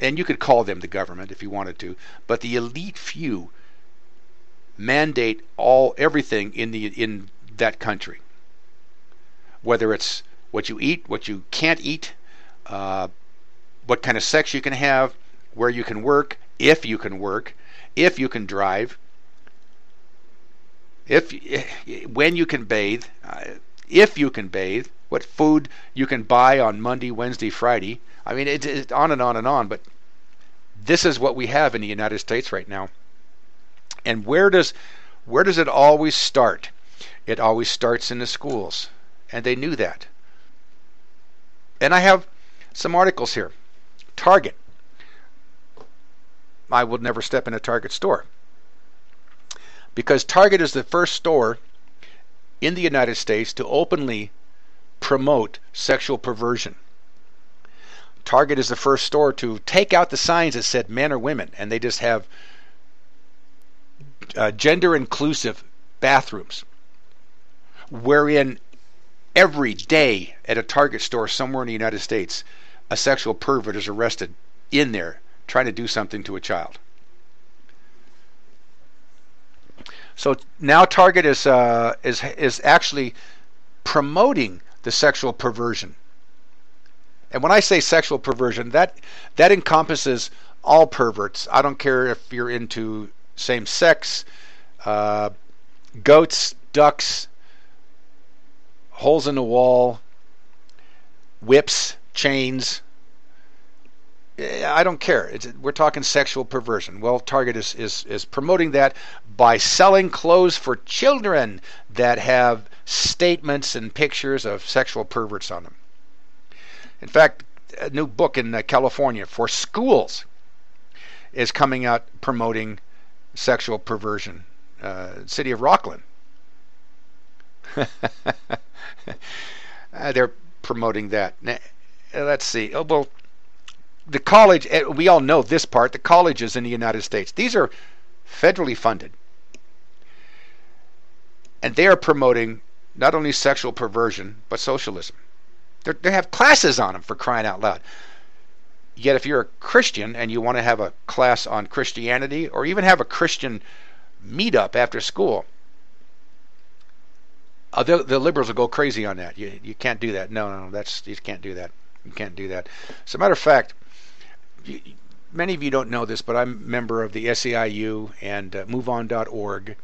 and you could call them the government if you wanted to, but the elite few mandate all everything in the in that country. Whether it's what you eat, what you can't eat, uh, what kind of sex you can have, where you can work, if you can work, if you can drive, if when you can bathe, uh, if you can bathe, what food you can buy on Monday, Wednesday, Friday, I mean, it's it, on and on and on. But this is what we have in the United States right now. And where does where does it always start? It always starts in the schools, and they knew that. And I have some articles here. Target. I will never step in a Target store because Target is the first store in the United States to openly promote sexual perversion. Target is the first store to take out the signs that said men or women, and they just have uh, gender inclusive bathrooms, wherein every day at a Target store somewhere in the United States, a sexual pervert is arrested in there trying to do something to a child. So now Target is uh, is is actually promoting the sexual perversion and when I say sexual perversion, that that encompasses all perverts. I don't care if you're into same sex, uh, goats, ducks, holes in the wall, whips, chains. I don't care. It's, we're talking sexual perversion. Well, Target is, is, is promoting that by selling clothes for children that have statements and pictures of sexual perverts on them. In fact, a new book in uh, California for schools is coming out promoting sexual perversion. Uh, city of Rocklin. uh, they're promoting that. Now, uh, let's see. Oh, well, the college, eh, we all know this part, the colleges in the United States, these are federally funded. And they are promoting not only sexual perversion, but socialism. They're, they have classes on them for crying out loud. Yet, if you're a Christian and you want to have a class on Christianity or even have a Christian meetup after school, uh, the, the, liberals will go crazy on that. You, you can't do that. No, no, that's you can't do that. You can't do that. As a matter of fact, you, many of you don't know this, but I'm a member of the SEIU and uh, MoveOn.org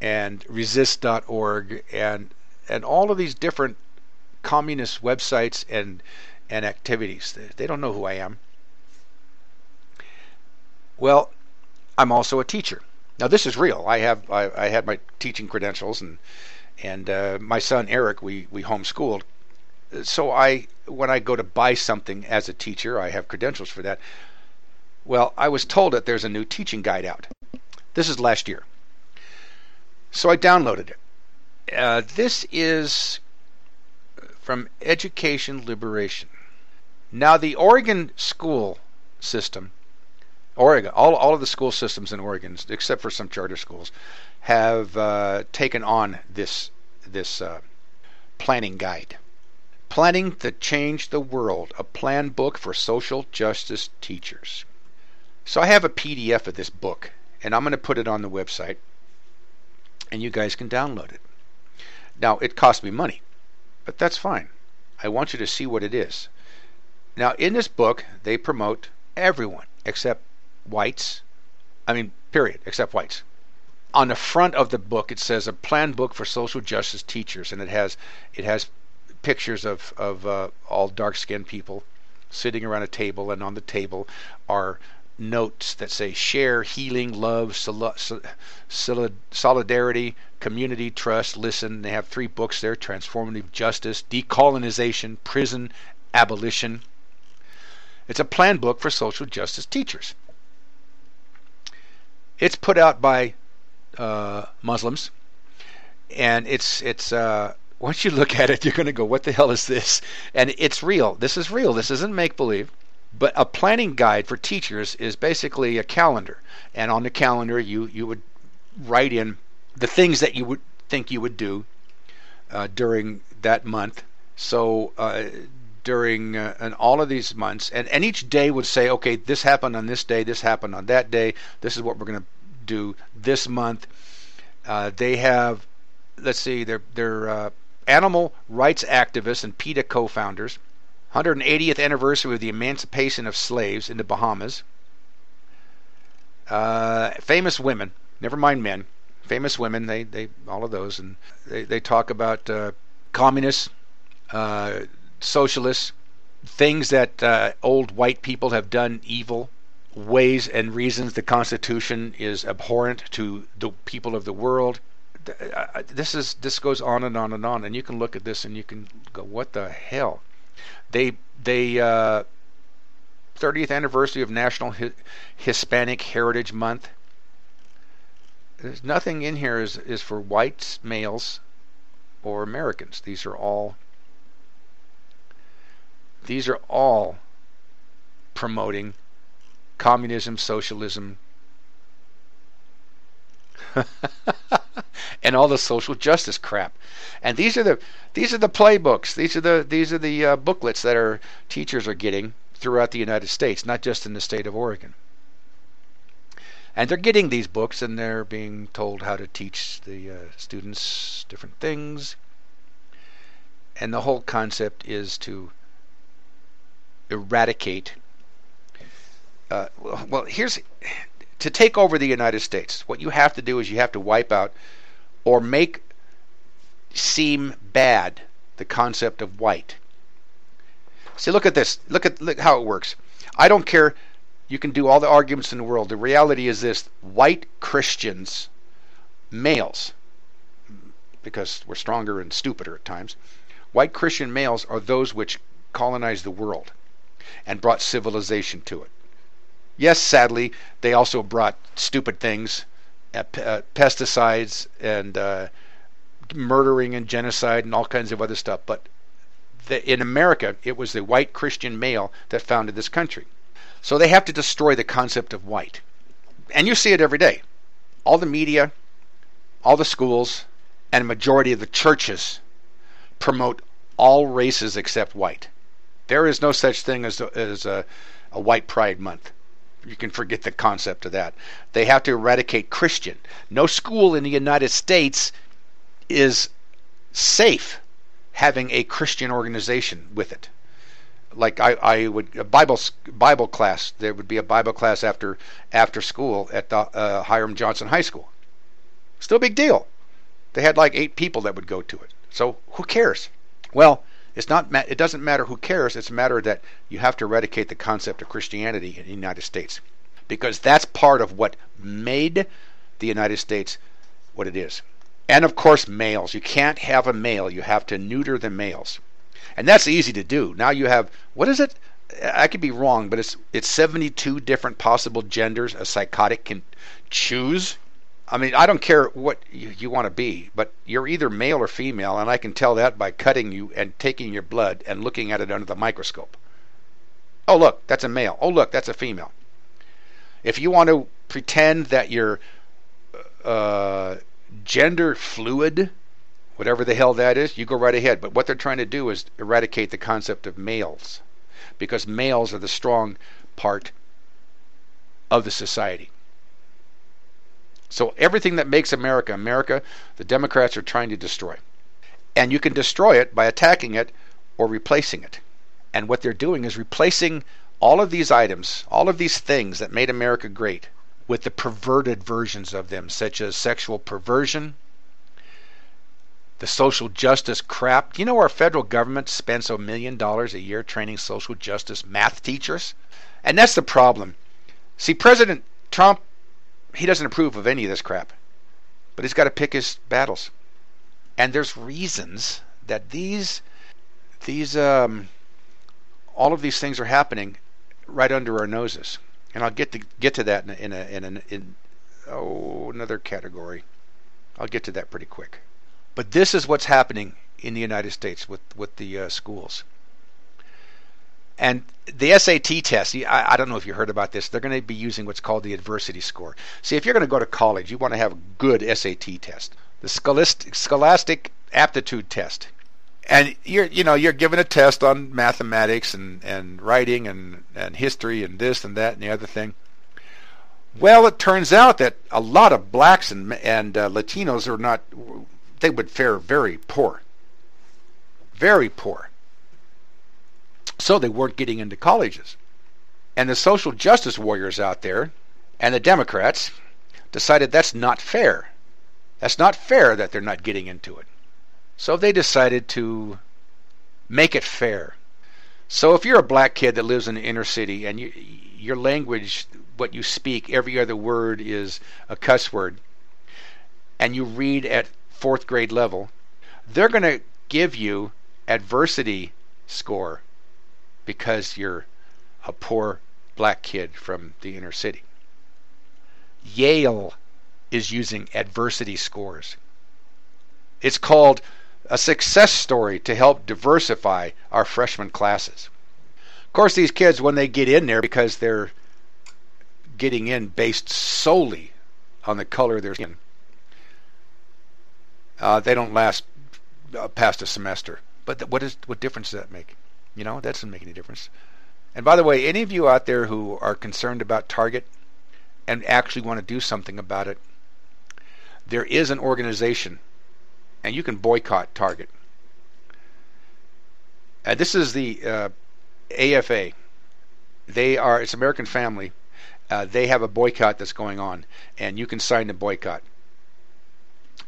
and Resist.org and and all of these different communist websites and and activities. They, don't know who I am. Well, I'm also a teacher. Now this is real. I have I, I had my teaching credentials and and uh, my son Eric we we homeschooled. So I when I go to buy something as a teacher, I have credentials for that. Well, I was told that there's a new teaching guide out. This is last year. So I downloaded it. Uh, this is from Education Liberation. Now, the Oregon school system, Oregon, all, all of the school systems in Oregon, except for some charter schools, have uh, taken on this this uh, planning guide. Planning to Change the World, a plan book for social justice teachers. So I have a PDF of this book, and I'm going to put it on the website, and you guys can download it. Now, it cost me money, but that's fine. I want you to see what it is. Now, in this book, they promote everyone except whites. I mean, period, except whites. On the front of the book, it says a plan book for social justice teachers, and it has it has pictures of of uh, all dark-skinned people sitting around a table, and on the table are notes that say share, healing, love, solidarity, community, trust, listen. They have three books there Transformative Justice, Decolonization, Prison, Abolition. It's a plan book for social justice teachers. It's put out by uh, Muslims, and it's it's uh, once you look at it, you're going to go, "What the hell is this?" And it's real. This is real. This isn't make believe. But a planning guide for teachers is basically a calendar, and on the calendar you you would write in the things that you would think you would do uh, during that month. So uh, during uh, and all of these months, and, and each day would say, okay, this happened on this day, this happened on that day. This is what we're going to do this month. Uh, they have, let's see, they're they're uh, animal rights activists and PETA co-founders. 180th anniversary of the emancipation of slaves in the Bahamas. Uh, famous women, never mind men, famous women. They they all of those, and they they talk about uh, communists, uh, socialists, things that uh, old white people have done evil, ways and reasons the Constitution is abhorrent to the people of the world. Uh, this is this goes on and on and on, and you can look at this and you can go, "What the hell?" They they uh, 30th anniversary of National Hi- Hispanic Heritage Month. There's nothing in here is is for whites, males, or Americans. These are all these are all promoting communism, socialism, and all the social justice crap. And these are the these are the playbooks. These are the these are the uh, booklets that our teachers are getting throughout the United States, not just in the state of Oregon. And they're getting these books, and they're being told how to teach the uh, students different things. And the whole concept is to eradicate. Uh, well, here's to take over the United States. What you have to do is you have to wipe out or make seem bad the concept of white. See, look at this. Look at look how it works. I don't care. You can do all the arguments in the world. The reality is this: white Christians, males, because we're stronger and stupider at times. White Christian males are those which colonized the world and brought civilization to it. Yes, sadly, they also brought stupid things, uh, uh, pesticides and uh, murdering and genocide and all kinds of other stuff. But the, in America, it was the white Christian male that founded this country. So they have to destroy the concept of white. And you see it every day. All the media, all the schools, and a majority of the churches promote all races except white. There is no such thing as as a, a white pride month you can forget the concept of that. They have to eradicate Christian. No school in the United States is safe having a Christian organization with it. Like I, I would a Bible Bible class. There would be a Bible class after after school at the uh, Hiram Johnson High School. Still a big deal. They had like eight people that would go to it. So who cares? Well, it's not. It doesn't matter who cares. It's a matter that you have to eradicate the concept of Christianity in the United States, because that's part of what made the United States what it is. And of course, males. You can't have a male. You have to neuter the males, and that's easy to do. Now you have what is it? I could be wrong, but it's it's 72 different possible genders a psychotic can choose. I mean, I don't care what you, you want to be, but you're either male or female, and I can tell that by cutting you and taking your blood and looking at it under the microscope. Oh, look, that's a male. Oh, look, that's a female. If you want to pretend that you're uh, gender fluid, whatever the hell that is, you go right ahead. But what they're trying to do is eradicate the concept of males because males are the strong part of the society. So everything that makes America America, the Democrats are trying to destroy. And you can destroy it by attacking it or replacing it. And what they're doing is replacing all of these items, all of these things that made America great, with the perverted versions of them, such as sexual perversion, the social justice crap. You know our federal government spends a million dollars a year training social justice math teachers? And that's the problem. See, President Trump, he doesn't approve of any of this crap, but he's got to pick his battles. And there's reasons that these, these, um, all of these things are happening right under our noses. And I'll get to get to that in a, in a, in, a, in oh another category. I'll get to that pretty quick. But this is what's happening in the United States with with the uh, schools. And the SAT test, I, I, don't know if you heard about this. They're going to be using what's called the adversity score. See, if you're going to go to college, you want to have a good SAT test. The scholastic, aptitude test. And you're, you know, you're given a test on mathematics and, and writing and, and history and this and that and the other thing. Well, it turns out that a lot of blacks and, and uh, Latinos are not they would fare very poor. Very poor. So they weren't getting into colleges. And the social justice warriors out there and the Democrats decided that's not fair. That's not fair that they're not getting into it. So they decided to make it fair. So if you're a black kid that lives in the inner city and you, your language, what you speak, every other word is a cuss word, and you read at fourth grade level, they're going to give you adversity score because you're a poor black kid from the inner city. Yale is using adversity scores. It's called a success story to help diversify our freshman classes. Of course, these kids, when they get in there, because they're getting in based solely on the color of their skin, uh, they don't last uh, past a semester. But what is what difference does that make? You know, that doesn't make any difference. And by the way, any of you out there who are concerned about Target and actually want to do something about it, there is an organization, and you can boycott Target. Uh, this is the uh, AFA. They are it's American Family. Uh, they have a boycott that's going on, and you can sign the boycott.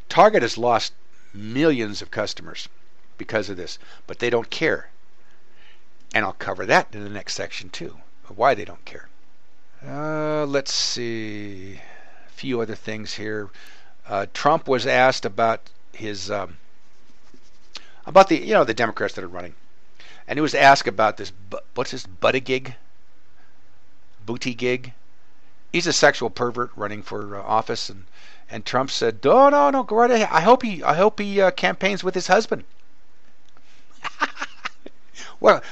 Target has lost millions of customers because of this, but they don't care. And I'll cover that in the next section too, why they don't care. Uh, let's see, a few other things here. Uh, Trump was asked about his um, about the you know the Democrats that are running, and he was asked about this what's this gig, booty gig. He's a sexual pervert running for uh, office, and and Trump said, "No, no, no, go right ahead. I hope he, I hope he uh, campaigns with his husband." well,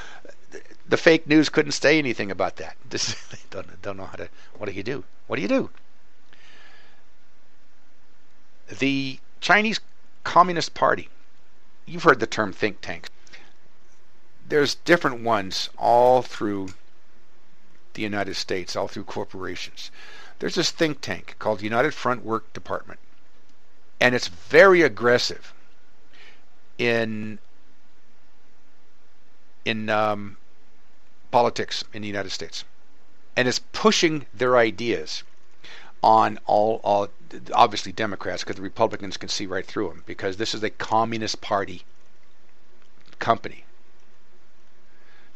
the fake news couldn't say anything about that. They don't, don't know how to. What do you do? What do you do? The Chinese Communist Party. You've heard the term think tank. There's different ones all through the United States, all through corporations there's this think tank called United Front Work Department, and it's very aggressive in in um, politics in the United States, and it's pushing their ideas on all, all obviously Democrats because the Republicans can see right through them because this is a communist party company.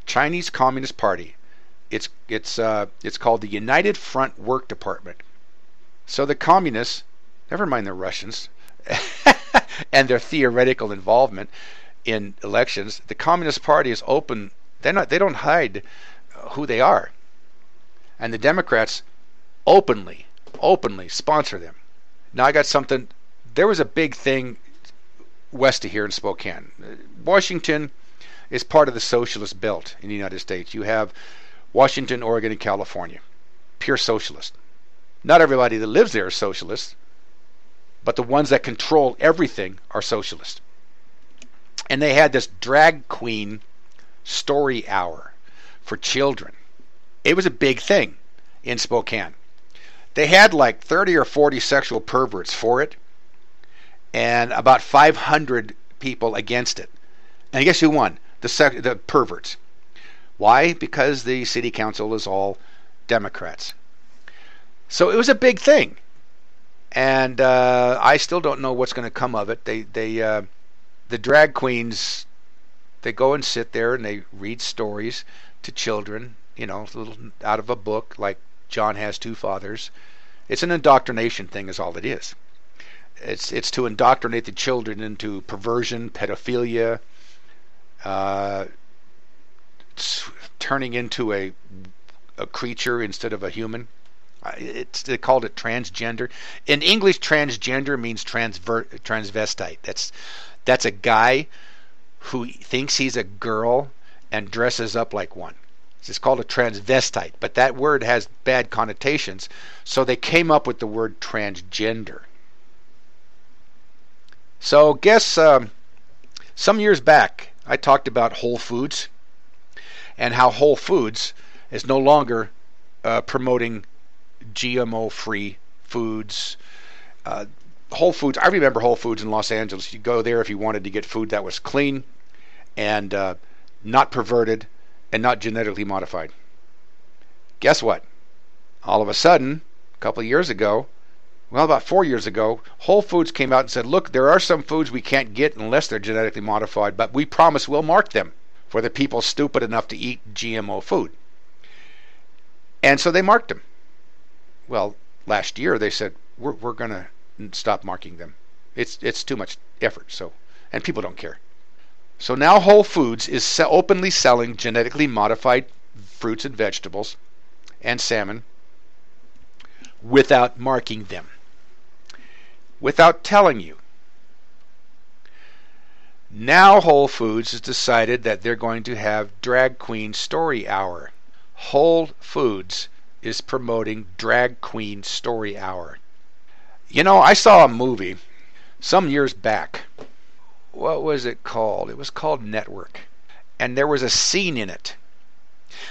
Chinese Communist Party it's it's uh, it's called the United Front Work Department. So the communists, never mind the Russians, and their theoretical involvement in elections, the Communist Party is open. They're not. They don't hide who they are. And the Democrats openly, openly sponsor them. Now I got something. There was a big thing west of here in Spokane. Washington is part of the socialist belt in the United States. You have Washington, Oregon, and California. Pure socialist. Not everybody that lives there is socialist, but the ones that control everything are socialist. And they had this drag queen story hour for children. It was a big thing in Spokane. They had like 30 or 40 sexual perverts for it and about 500 people against it. And guess who won? The, sec- the perverts. Why? Because the city council is all Democrats. So it was a big thing, and uh, I still don't know what's going to come of it. They they uh, the drag queens they go and sit there and they read stories to children, you know, little out of a book like John has two fathers. It's an indoctrination thing, is all it is. It's it's to indoctrinate the children into perversion, pedophilia, uh, turning into a a creature instead of a human. It's they called it transgender. In English, transgender means transver- transvestite. That's that's a guy who thinks he's a girl and dresses up like one. It's called a transvestite, but that word has bad connotations, so they came up with the word transgender. So, guess um, some years back I talked about Whole Foods and how Whole Foods is no longer uh, promoting GMO free foods. Uh, Whole Foods, I remember Whole Foods in Los Angeles. You go there if you wanted to get food that was clean and uh, not perverted and not genetically modified. Guess what? All of a sudden, a couple of years ago, well, about four years ago, Whole Foods came out and said, look, there are some foods we can't get unless they're genetically modified, but we promise we'll mark them for the people stupid enough to eat GMO food. And so they marked them. Well, last year they said, we're, we're going to stop marking them. It's, it's too much effort, so, and people don't care. So now Whole Foods is openly selling genetically modified fruits and vegetables and salmon without marking them without telling you. Now Whole Foods has decided that they're going to have Drag Queen Story Hour. Whole Foods is promoting Drag Queen Story Hour. You know, I saw a movie some years back. What was it called? It was called Network. And there was a scene in it.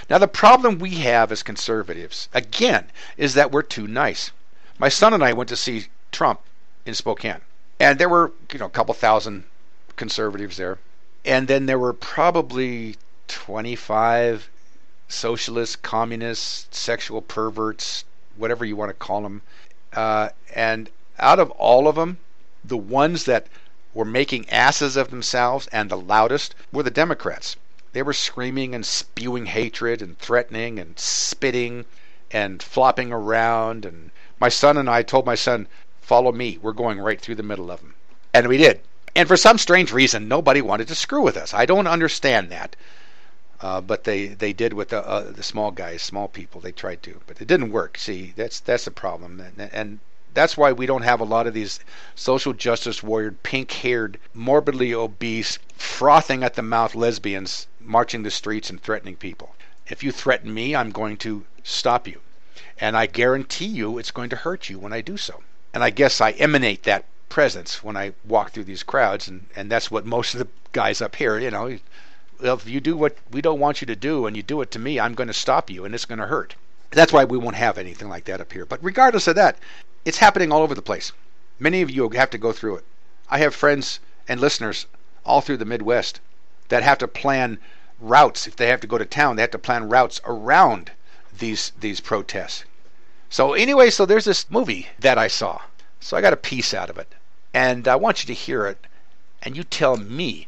Now, the problem we have as conservatives, again, is that we're too nice. My son and I went to see Trump in Spokane. And there were, you know, a couple thousand conservatives there. And then there were probably 25 socialists, communists, sexual perverts, whatever you want to call them. Uh, and out of all of them, the ones that were making asses of themselves and the loudest were the Democrats. They were screaming and spewing hatred and threatening and spitting and flopping around. And my son and I told my son, follow me. We're going right through the middle of them. And we did. And for some strange reason, nobody wanted to screw with us. I don't understand that. Uh, but they, they did with the, uh, the small guys, small people. They tried to, but it didn't work. See, that's that's the problem, and, and that's why we don't have a lot of these social justice warrior, pink-haired, morbidly obese, frothing at the mouth lesbians marching the streets and threatening people. If you threaten me, I'm going to stop you, and I guarantee you it's going to hurt you when I do so and I guess I emanate that presence when I walk through these crowds, and and that's what most of the guys up here, you know, if you do what we don't want you to do and you do it to me, I'm going to stop you, and it's going to hurt. That's why we won't have anything like that up here. But regardless of that, it's happening all over the place. Many of you have to go through it. I have friends and listeners all through the Midwest that have to plan routes. If they have to go to town, they have to plan routes around these these protests so anyway, so there's this movie that I saw. So I got a piece out of it. And I want you to hear it and you tell me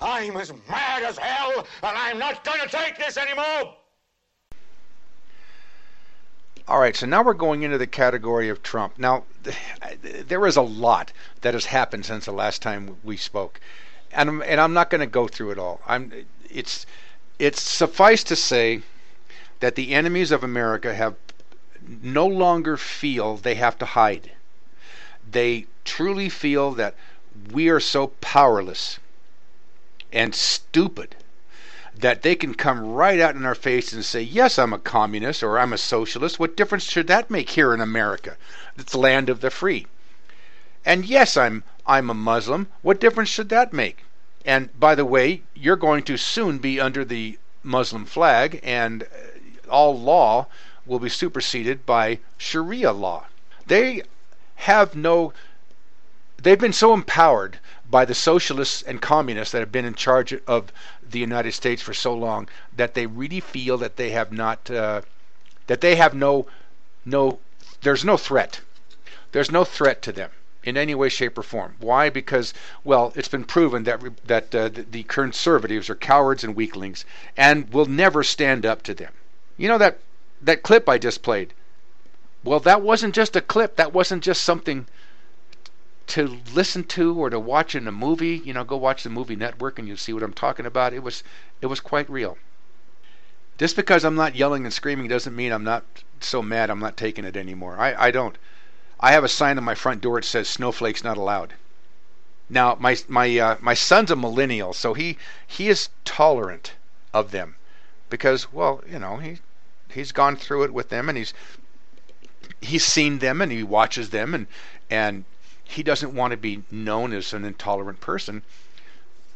I'm as mad as hell, and I'm not going to take this anymore. All right, so now we're going into the category of Trump. Now, there is a lot that has happened since the last time we spoke, and I'm, and I'm not going to go through it all. I'm it's it's suffice to say that the enemies of America have no longer feel they have to hide. They truly feel that we are so powerless and stupid that they can come right out in our face and say, Yes, I'm a communist or I'm a socialist. What difference should that make here in America? It's land of the free. And yes, I'm I'm a Muslim. What difference should that make? And by the way, you're going to soon be under the Muslim flag, and uh, all law will be superseded by Sharia law. They have no, they've been so empowered by the socialists and communists that have been in charge of the United States for so long that they really feel that they have not uh, that they have no no there's no threat. There's no threat to them in any way, shape, or form. Why? Because well, it's been proven that that uh, the, the conservatives are cowards and weaklings and will never stand up to them. You know that that clip I just played. Well, that wasn't just a clip. That wasn't just something to listen to or to watch in a movie, you know, go watch the movie network and you'll see what I'm talking about. It was it was quite real. Just because I'm not yelling and screaming doesn't mean I'm not so mad I'm not taking it anymore. I, I don't. I have a sign on my front door that says snowflakes not allowed. Now my my uh, my son's a millennial, so he he is tolerant of them because well, you know, he he's gone through it with them and he's he's seen them and he watches them and and he doesn't want to be known as an intolerant person.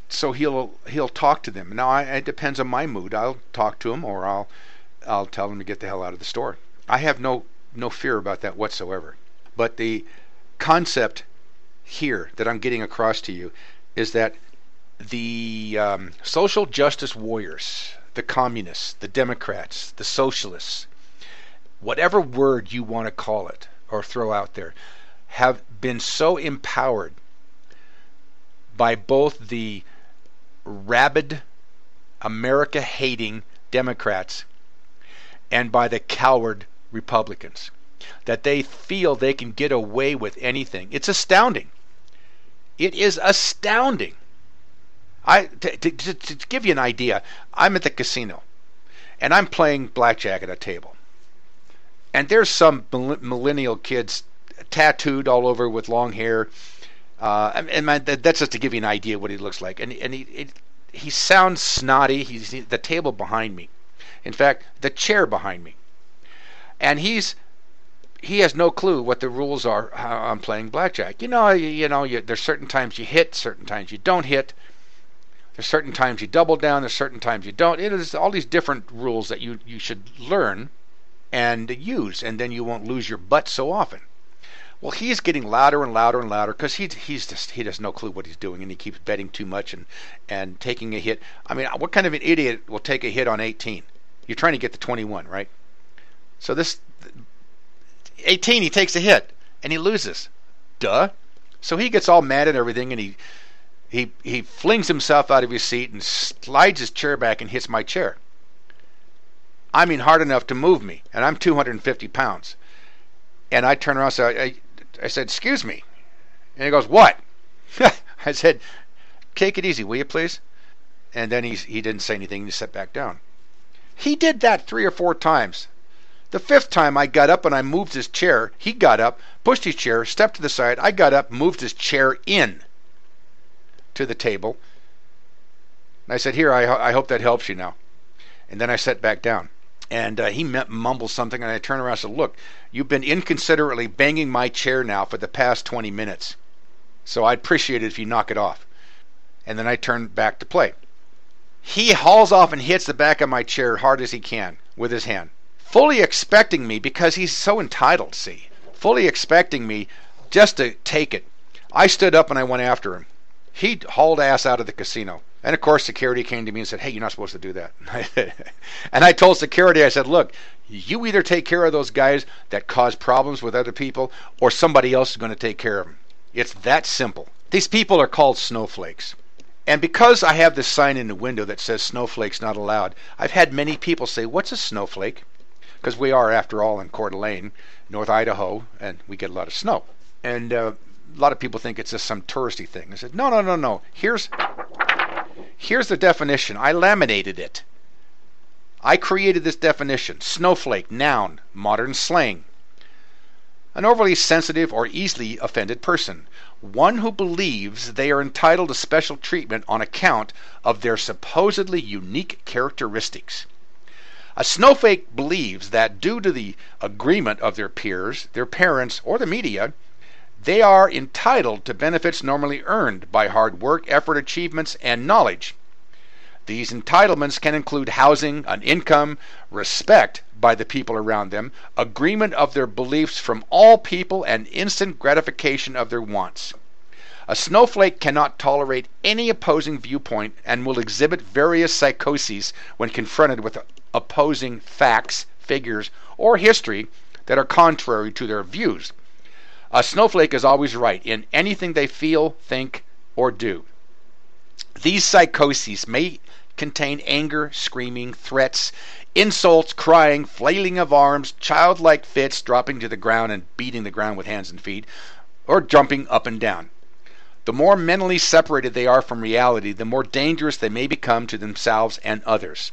So he'll he'll talk to them. Now I, it depends on my mood. I'll talk to him or I'll I'll tell him to get the hell out of the store. I have no no fear about that whatsoever. But the concept here that I'm getting across to you is that the um, social justice warriors, the communists, the Democrats, the socialists, whatever word you want to call it or throw out there, have been so empowered by both the rabid, America hating Democrats and by the coward Republicans that they feel they can get away with anything. It's astounding. It is astounding. I to, to, to, give you an idea, I'm at the casino and I'm playing blackjack at a table. And there's some millennial kids tattooed all over with long hair. Uh, and, that's just to give you an idea what he looks like. And and he it, he sounds snotty. He's he, the table behind me. In fact, the chair behind me. And he's he has no clue what the rules are how I'm playing blackjack. You know, you, you know, you, there's certain times you hit, certain times you don't hit. There's certain times you double down. There's certain times you don't. It is all these different rules that you you should learn and use, and then you won't lose your butt so often. Well, he's getting louder and louder and louder because he he's just he has no clue what he's doing and he keeps betting too much and and taking a hit. I mean, what kind of an idiot will take a hit on 18? You're trying to get the 21, right? So this 18, he takes a hit and he loses. Duh. So he gets all mad and everything and he he he flings himself out of his seat and slides his chair back and hits my chair. I mean, hard enough to move me, and I'm 250 pounds. And I turn around and say, I said, Excuse me. And he goes, What? I said, "Take it easy, will you, please?" And then he he didn't say anything. He sat back down. He did that three or four times. The fifth time I got up and I moved his chair. He got up, pushed his chair, stepped to the side. I got up, moved his chair in to the table. And I said, Here, I, I hope that helps you now. And then I sat back down. And uh, he mumbled something, and I turned around and said, Look, you've been inconsiderately banging my chair now for the past 20 minutes. So I'd appreciate it if you knock it off. And then I turned back to play. He hauls off and hits the back of my chair hard as he can with his hand fully expecting me because he's so entitled, see, fully expecting me just to take it. I stood up and I went after him. He hauled ass out of the casino. And of course, security came to me and said, Hey, you're not supposed to do that. and I told security, I said, Look, you either take care of those guys that cause problems with other people, or somebody else is going to take care of them. It's that simple. These people are called snowflakes. And because I have this sign in the window that says snowflakes not allowed, I've had many people say, What's a snowflake? because we are, after all, in Coeur d'Alene, North Idaho, and we get a lot of snow. And uh, a lot of people think it's just some touristy thing. I said, no, no, no, no. Here's here's the definition. I laminated it. I created this definition. Snowflake, noun, modern slang. An overly sensitive or easily offended person. One who believes they are entitled to special treatment on account of their supposedly unique characteristics. A snowflake believes that due to the agreement of their peers, their parents, or the media, they are entitled to benefits normally earned by hard work, effort, achievements, and knowledge. These entitlements can include housing, an income, respect by the people around them, agreement of their beliefs from all people, and instant gratification of their wants. A snowflake cannot tolerate any opposing viewpoint and will exhibit various psychoses when confronted with opposing facts, figures, or history that are contrary to their views. A snowflake is always right in anything they feel, think, or do. These psychoses may contain anger, screaming, threats, insults, crying, flailing of arms, childlike fits, dropping to the ground and beating the ground with hands and feet, or jumping up and down. The more mentally separated they are from reality, the more dangerous they may become to themselves and others.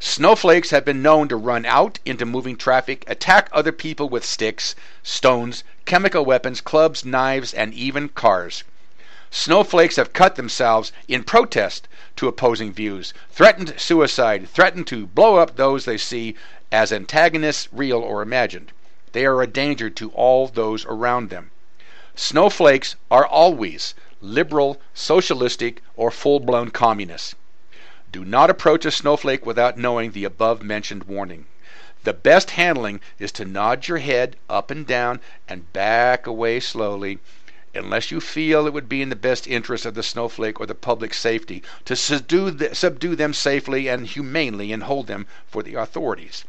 Snowflakes have been known to run out into moving traffic, attack other people with sticks, stones, chemical weapons, clubs, knives, and even cars. Snowflakes have cut themselves in protest to opposing views, threatened suicide, threatened to blow up those they see as antagonists, real or imagined. They are a danger to all those around them. Snowflakes are always liberal, socialistic, or full blown communists. Do not approach a snowflake without knowing the above mentioned warning. The best handling is to nod your head up and down and back away slowly, unless you feel it would be in the best interest of the snowflake or the public safety to subdue, subdue them safely and humanely and hold them for the authorities.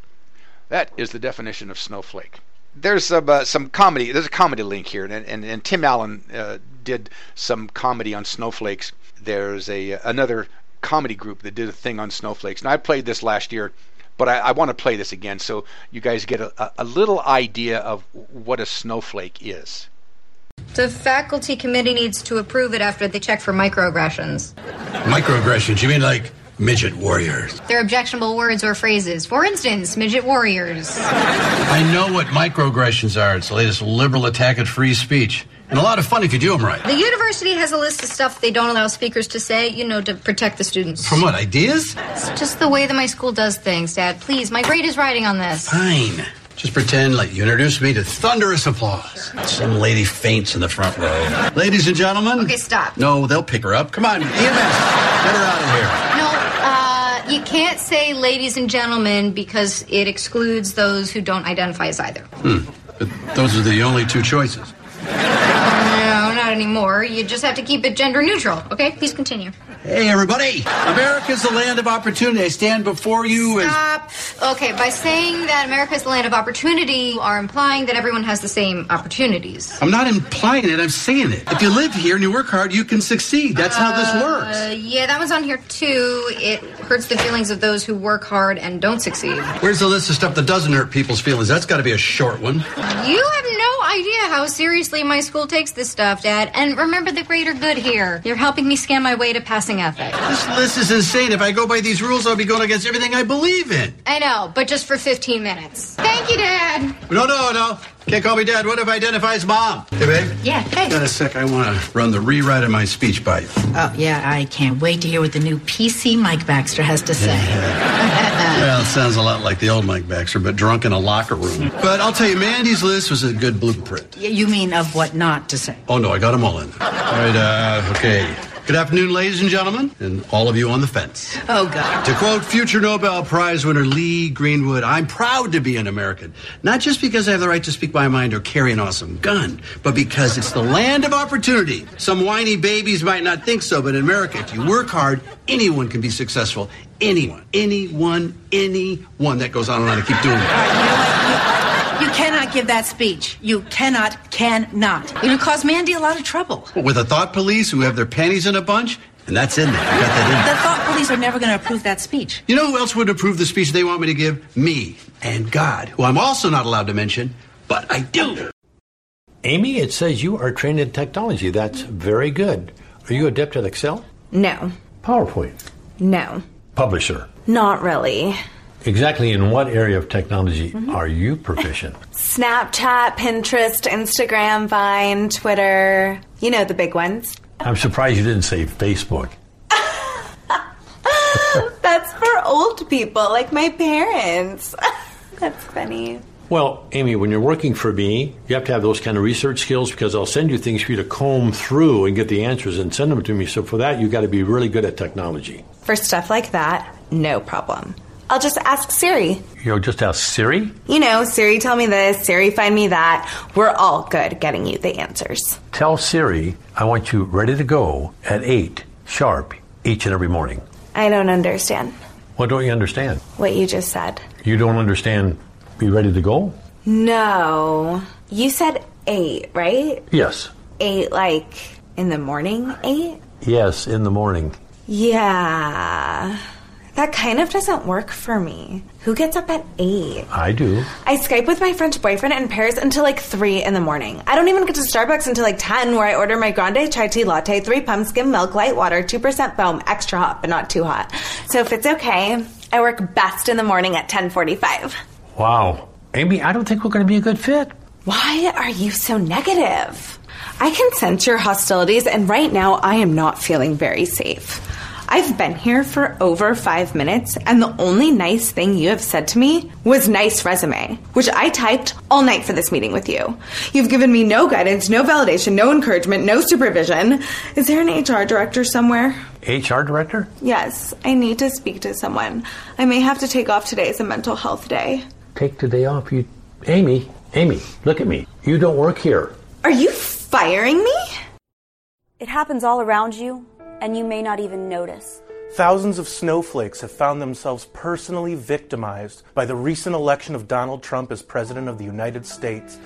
That is the definition of snowflake there's some uh, some comedy. There's a comedy link here, and and, and Tim Allen uh, did some comedy on snowflakes. There's a another comedy group that did a thing on snowflakes, and I played this last year, but I, I want to play this again so you guys get a, a little idea of what a snowflake is. The faculty committee needs to approve it after they check for microaggressions. Microaggressions? You mean like midget warriors. They're objectionable words or phrases. For instance, midget warriors. I know what microaggressions are. It's the latest liberal attack at free speech. And a lot of fun if you do them right. The university has a list of stuff they don't allow speakers to say, you know, to protect the students. From what, ideas? It's just the way that my school does things, Dad. Please, my grade is riding on this. Fine. Just pretend like you introduced me to thunderous applause. Some lady faints in the front row. Ladies and gentlemen. Okay, stop. No, they'll pick her up. Come on, EMS. Get her out of here. No, you can't say ladies and gentlemen because it excludes those who don't identify as either. Hmm. But those are the only two choices. No, not anymore. You just have to keep it gender neutral. Okay, please continue. Hey, everybody. America's the land of opportunity. I stand before you and Stop. as. Okay, by saying that America is the land of opportunity, you are implying that everyone has the same opportunities. I'm not implying it, I'm saying it. If you live here and you work hard, you can succeed. That's how this uh, works. Yeah, that one's on here too. It hurts the feelings of those who work hard and don't succeed. Where's the list of stuff that doesn't hurt people's feelings? That's got to be a short one. You have no idea how seriously my school takes this stuff, Dad. And remember the greater good here. You're helping me scam my way to passing ethics. This list is insane. If I go by these rules, I'll be going against everything I believe in. I know, but just for 15 minutes. Thank you, Dad. No, no, no. Can't call me dad. What if I identify as mom? Hey, babe. Yeah, hey. Got a sec. I want to run the rewrite of my speech by you. Oh, yeah, I can't wait to hear what the new PC Mike Baxter has to say. Well, it sounds a lot like the old Mike Baxter, but drunk in a locker room. But I'll tell you, Mandy's list was a good blueprint. you mean of what not to say? Oh, no, I got them all in there. All right, uh, okay. Good afternoon, ladies and gentlemen, and all of you on the fence. Oh, God. To quote future Nobel Prize winner Lee Greenwood, I'm proud to be an American. Not just because I have the right to speak my mind or carry an awesome gun, but because it's the land of opportunity. Some whiny babies might not think so, but in America, if you work hard, anyone can be successful. Anyone. Anyone. Anyone. That goes on and on. I keep doing it. You cannot give that speech. You cannot, cannot. It'll cause Mandy a lot of trouble. With a thought police who have their panties in a bunch, and that's in there. I got that in there. The thought police are never going to approve that speech. You know who else would approve the speech they want me to give? Me and God, who I'm also not allowed to mention, but I do. Amy, it says you are trained in technology. That's very good. Are you adept at Excel? No. PowerPoint? No. Publisher? Not really. Exactly in what area of technology mm-hmm. are you proficient? Snapchat, Pinterest, Instagram, Vine, Twitter. You know the big ones. I'm surprised you didn't say Facebook. That's for old people, like my parents. That's funny. Well, Amy, when you're working for me, you have to have those kind of research skills because I'll send you things for you to comb through and get the answers and send them to me. So for that, you've got to be really good at technology. For stuff like that, no problem. I'll just ask Siri. You'll just ask Siri. You know, Siri tell me this, Siri find me that. We're all good at getting you the answers. Tell Siri I want you ready to go at 8 sharp each and every morning. I don't understand What don't you understand? what you just said. You don't understand be ready to go? No. You said eight, right? Yes. Eight, like in the morning, eight? Yes, in the morning. Yeah. That kind of doesn't work for me. Who gets up at eight? I do. I Skype with my French boyfriend in Paris until like 3 in the morning. I don't even get to Starbucks until like 10, where I order my grande chai tea latte, 3 pumps, skim milk, light water, 2% foam, extra hot, but not too hot. So if it's okay, I work best in the morning at 1045. Wow. Amy, I don't think we're going to be a good fit. Why are you so negative? I can sense your hostilities, and right now I am not feeling very safe. I've been here for over five minutes, and the only nice thing you have said to me was nice resume, which I typed all night for this meeting with you. You've given me no guidance, no validation, no encouragement, no supervision. Is there an HR director somewhere? HR director? Yes, I need to speak to someone. I may have to take off today as a mental health day. Take the day off. You, Amy, Amy, look at me. You don't work here. Are you firing me? It happens all around you, and you may not even notice. Thousands of snowflakes have found themselves personally victimized by the recent election of Donald Trump as President of the United States.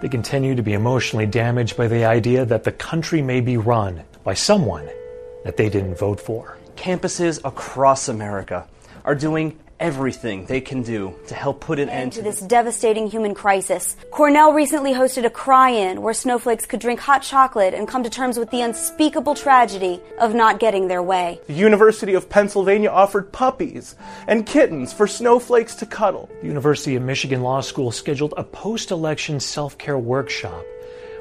They continue to be emotionally damaged by the idea that the country may be run by someone that they didn't vote for. Campuses across America are doing everything they can do to help put an end to this devastating human crisis. Cornell recently hosted a cry-in where snowflakes could drink hot chocolate and come to terms with the unspeakable tragedy of not getting their way. The University of Pennsylvania offered puppies and kittens for snowflakes to cuddle. The University of Michigan Law School scheduled a post election self care workshop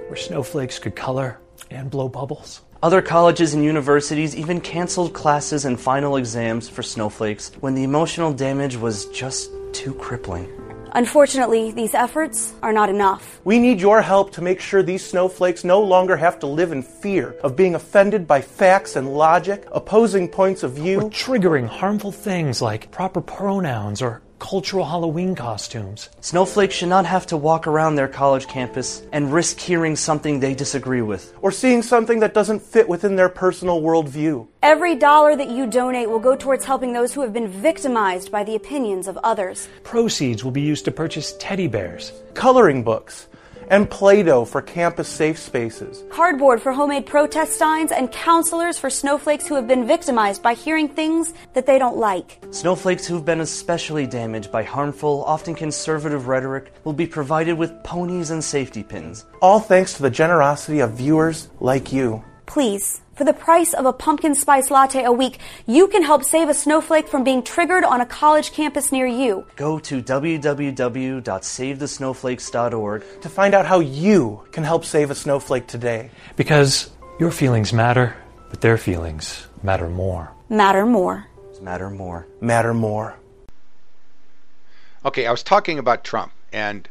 where snowflakes could color and blow bubbles. Other colleges and universities even canceled classes and final exams for snowflakes when the emotional damage was just too crippling. Unfortunately, these efforts are not enough. We need your help to make sure these snowflakes no longer have to live in fear of being offended by facts and logic, opposing points of view, or triggering harmful things like proper pronouns or cultural Halloween costumes. Snowflakes should not have to walk around their college campus and risk hearing something they disagree with, or seeing something that doesn't fit within their personal worldview. Every dollar that you donate will go towards helping those who have been victimized by the opinions of others. Proceeds will be used to purchase teddy bears, coloring books, and Play Doh for campus safe spaces. Cardboard for homemade protest signs, and counselors for snowflakes who have been victimized by hearing things that they don't like. Snowflakes who've been especially damaged by harmful, often conservative rhetoric will be provided with ponies and safety pins. All thanks to the generosity of viewers like you. Please, for the price of a pumpkin spice latte a week, you can help save a snowflake from being triggered on a college campus near you. Go to www.savethesnowflakes.org to find out how you can help save a snowflake today. Because your feelings matter, but their feelings matter more. Matter more. Matter more. Matter more. Okay, I was talking about Trump and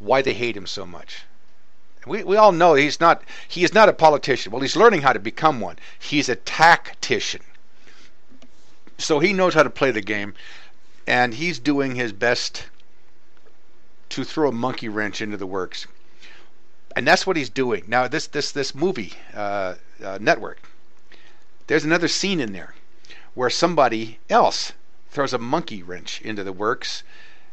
why they hate him so much. We, we all know he's not he is not a politician. Well, he's learning how to become one. He's a tactician. So he knows how to play the game, and he's doing his best to throw a monkey wrench into the works. And that's what he's doing now. This this this movie uh, uh, network. There's another scene in there where somebody else throws a monkey wrench into the works,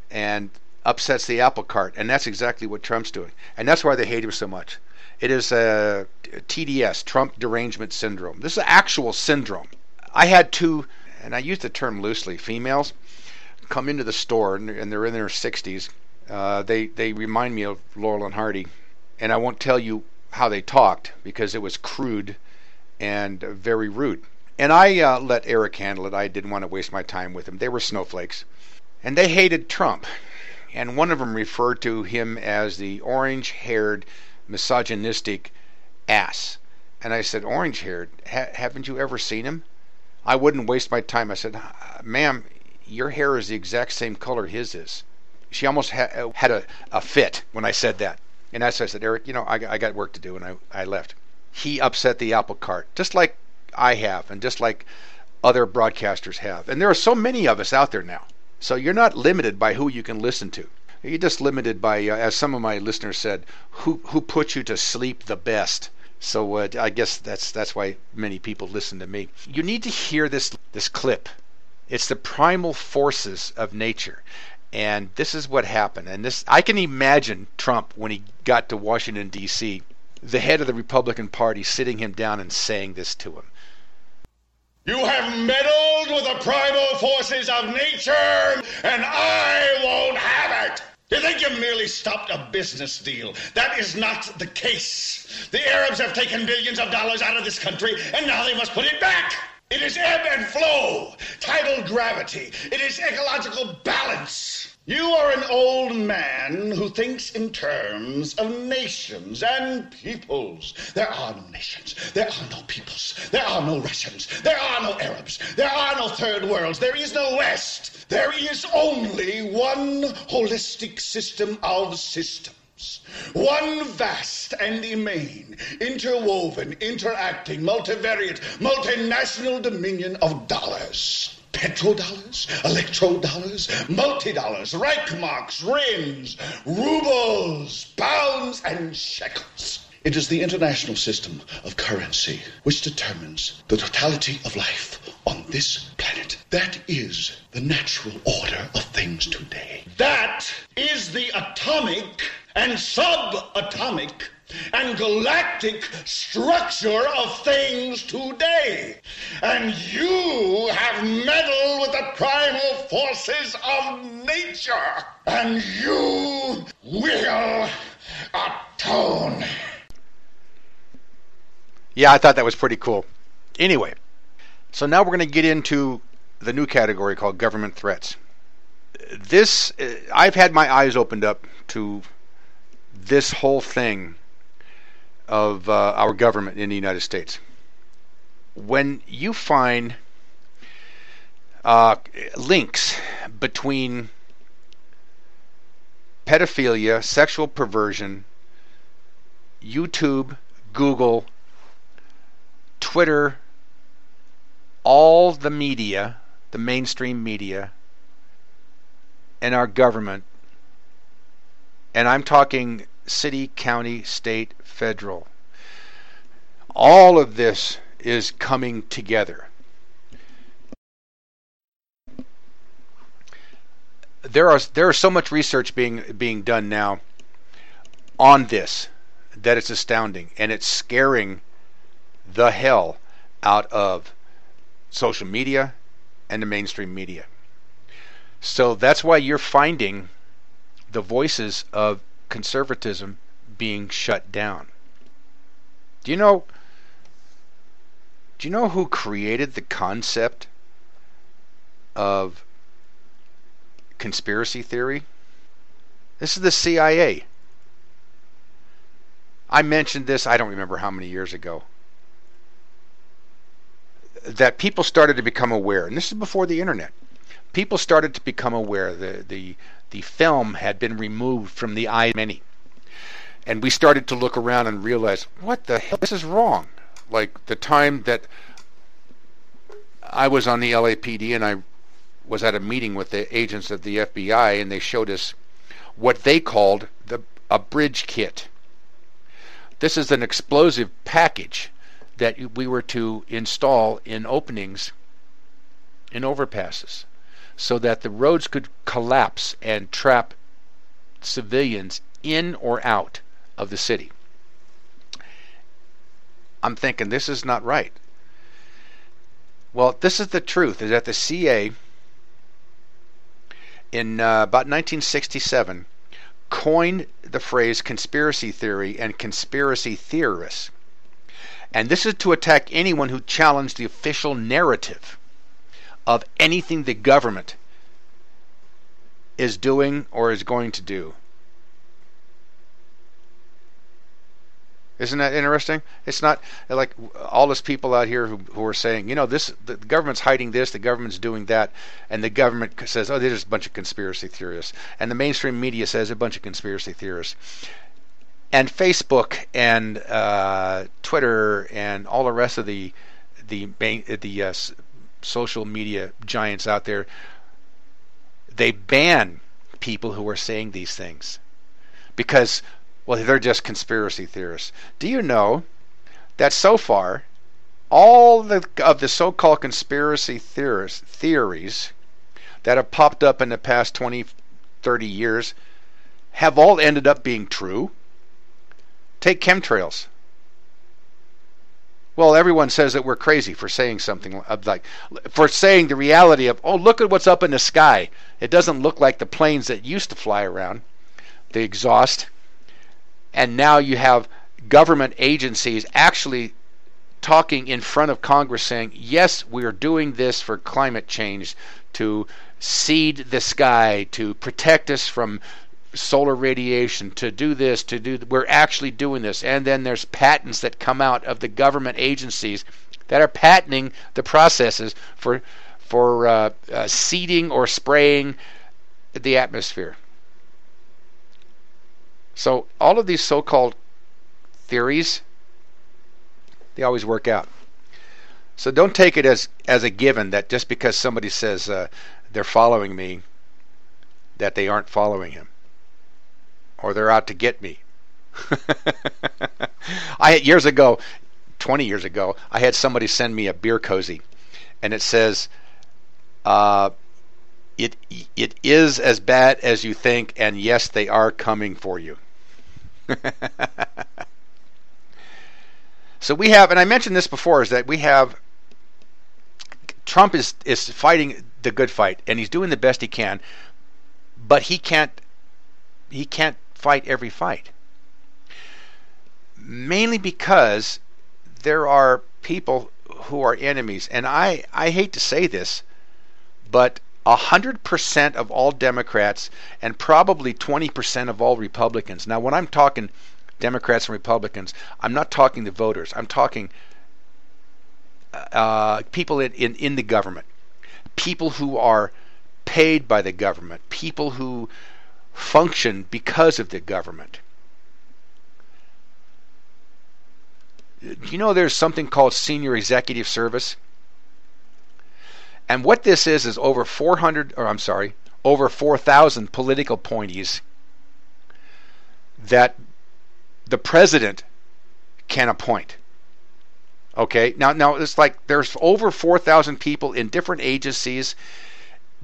and upsets the apple cart, and that's exactly what Trump's doing, and that's why they hate him so much. It is a TDS, Trump derangement syndrome. This is an actual syndrome. I had two, and I use the term loosely, females come into the store, and they're in their 60s. Uh, they they remind me of Laurel and Hardy, and I won't tell you how they talked because it was crude and very rude. And I uh, let Eric handle it. I didn't want to waste my time with him. They were snowflakes, and they hated Trump and one of them referred to him as the orange haired, misogynistic ass. And I said, Orange haired? Ha- haven't you ever seen him? I wouldn't waste my time. I said, Ma'am, your hair is the exact same color his is. She almost ha- uh, had a, a fit when I said that. And as I said, Eric, you know, I, I got work to do, and I, I left. He upset the apple cart, just like I have, and just like other broadcasters have. And there are so many of us out there now. So you're not limited by who you can listen to. You're just limited by, uh, as some of my listeners said, who who puts you to sleep the best. So uh, I guess that's that's why many people listen to me. You need to hear this this clip. It's the primal forces of nature, and this is what happened. And this I can imagine Trump when he got to Washington D.C. The head of the Republican Party sitting him down and saying this to him. You have meddled with the primal forces of nature, and I won't have it. You think you merely stopped a business deal. That is not the case. The Arabs have taken billions of dollars out of this country, and now they must put it back. It is ebb and flow, tidal gravity. It is ecological balance. You are an old man who thinks in terms of nations and peoples. There are no nations. There are no peoples. There are no Russians. There are no Arabs. There are no third worlds. There is no West. There is only one holistic system of systems. One vast and immane, interwoven, interacting, multivariate, multinational dominion of dollars petrodollars, electrodollars, multi-dollars, Reichmarks, rins, rubles, pounds, and shekels. It is the international system of currency which determines the totality of life on this planet. That is the natural order of things today. That is the atomic and subatomic and galactic structure of things today. And you have meddled with the primal forces of nature. And you will atone. Yeah, I thought that was pretty cool. Anyway, so now we're going to get into the new category called government threats. This, uh, I've had my eyes opened up to this whole thing of uh, our government in the United States. When you find uh, links between pedophilia, sexual perversion, YouTube, Google, Twitter, all the media, the mainstream media, and our government, and I'm talking city, county, state, federal. All of this is coming together. There are there is so much research being being done now on this that it's astounding and it's scaring the hell out of social media and the mainstream media. So that's why you're finding the voices of conservatism being shut down. Do you know do you know who created the concept of conspiracy theory? This is the CIA. I mentioned this, I don't remember how many years ago, that people started to become aware, and this is before the internet. People started to become aware the the the film had been removed from the eye of many. And we started to look around and realize, what the hell this is wrong like the time that I was on the LAPD and I was at a meeting with the agents of the FBI and they showed us what they called the a bridge kit. This is an explosive package that we were to install in openings in overpasses so that the roads could collapse and trap civilians in or out of the city. I'm thinking this is not right. Well, this is the truth: is that the CA in uh, about 1967 coined the phrase conspiracy theory and conspiracy theorists. And this is to attack anyone who challenged the official narrative of anything the government is doing or is going to do. Isn't that interesting? It's not like all those people out here who, who are saying, you know, this the government's hiding this, the government's doing that, and the government says, oh, they're just a bunch of conspiracy theorists, and the mainstream media says a bunch of conspiracy theorists, and Facebook and uh, Twitter and all the rest of the the the uh, social media giants out there, they ban people who are saying these things. Because well, they're just conspiracy theorists. Do you know that so far, all the, of the so-called conspiracy theorists, theories that have popped up in the past 20, 30 years have all ended up being true? Take chemtrails. Well, everyone says that we're crazy for saying something like for saying the reality of, oh, look at what's up in the sky. It doesn't look like the planes that used to fly around, the exhaust and now you have government agencies actually talking in front of Congress saying, yes, we are doing this for climate change to seed the sky, to protect us from solar radiation, to do this, to do. We're actually doing this, and then there's patents that come out of the government agencies that are patenting the processes for for uh, uh, seeding or spraying the atmosphere. So all of these so-called theories, they always work out. So don't take it as as a given that just because somebody says uh, they're following me, that they aren't following him, or they're out to get me. I years ago, 20 years ago, I had somebody send me a beer cozy, and it says, uh, "It it is as bad as you think, and yes, they are coming for you." so we have, and I mentioned this before, is that we have Trump is is fighting the good fight, and he's doing the best he can, but he can't he can't fight every fight. Mainly because there are people who are enemies, and I I hate to say this, but 100% of all Democrats and probably 20% of all Republicans. Now, when I'm talking Democrats and Republicans, I'm not talking the voters. I'm talking uh, people in, in, in the government, people who are paid by the government, people who function because of the government. You know, there's something called senior executive service. And what this is is over 400, or I'm sorry, over 4,000 political appointees that the president can appoint. Okay, now now it's like there's over 4,000 people in different agencies,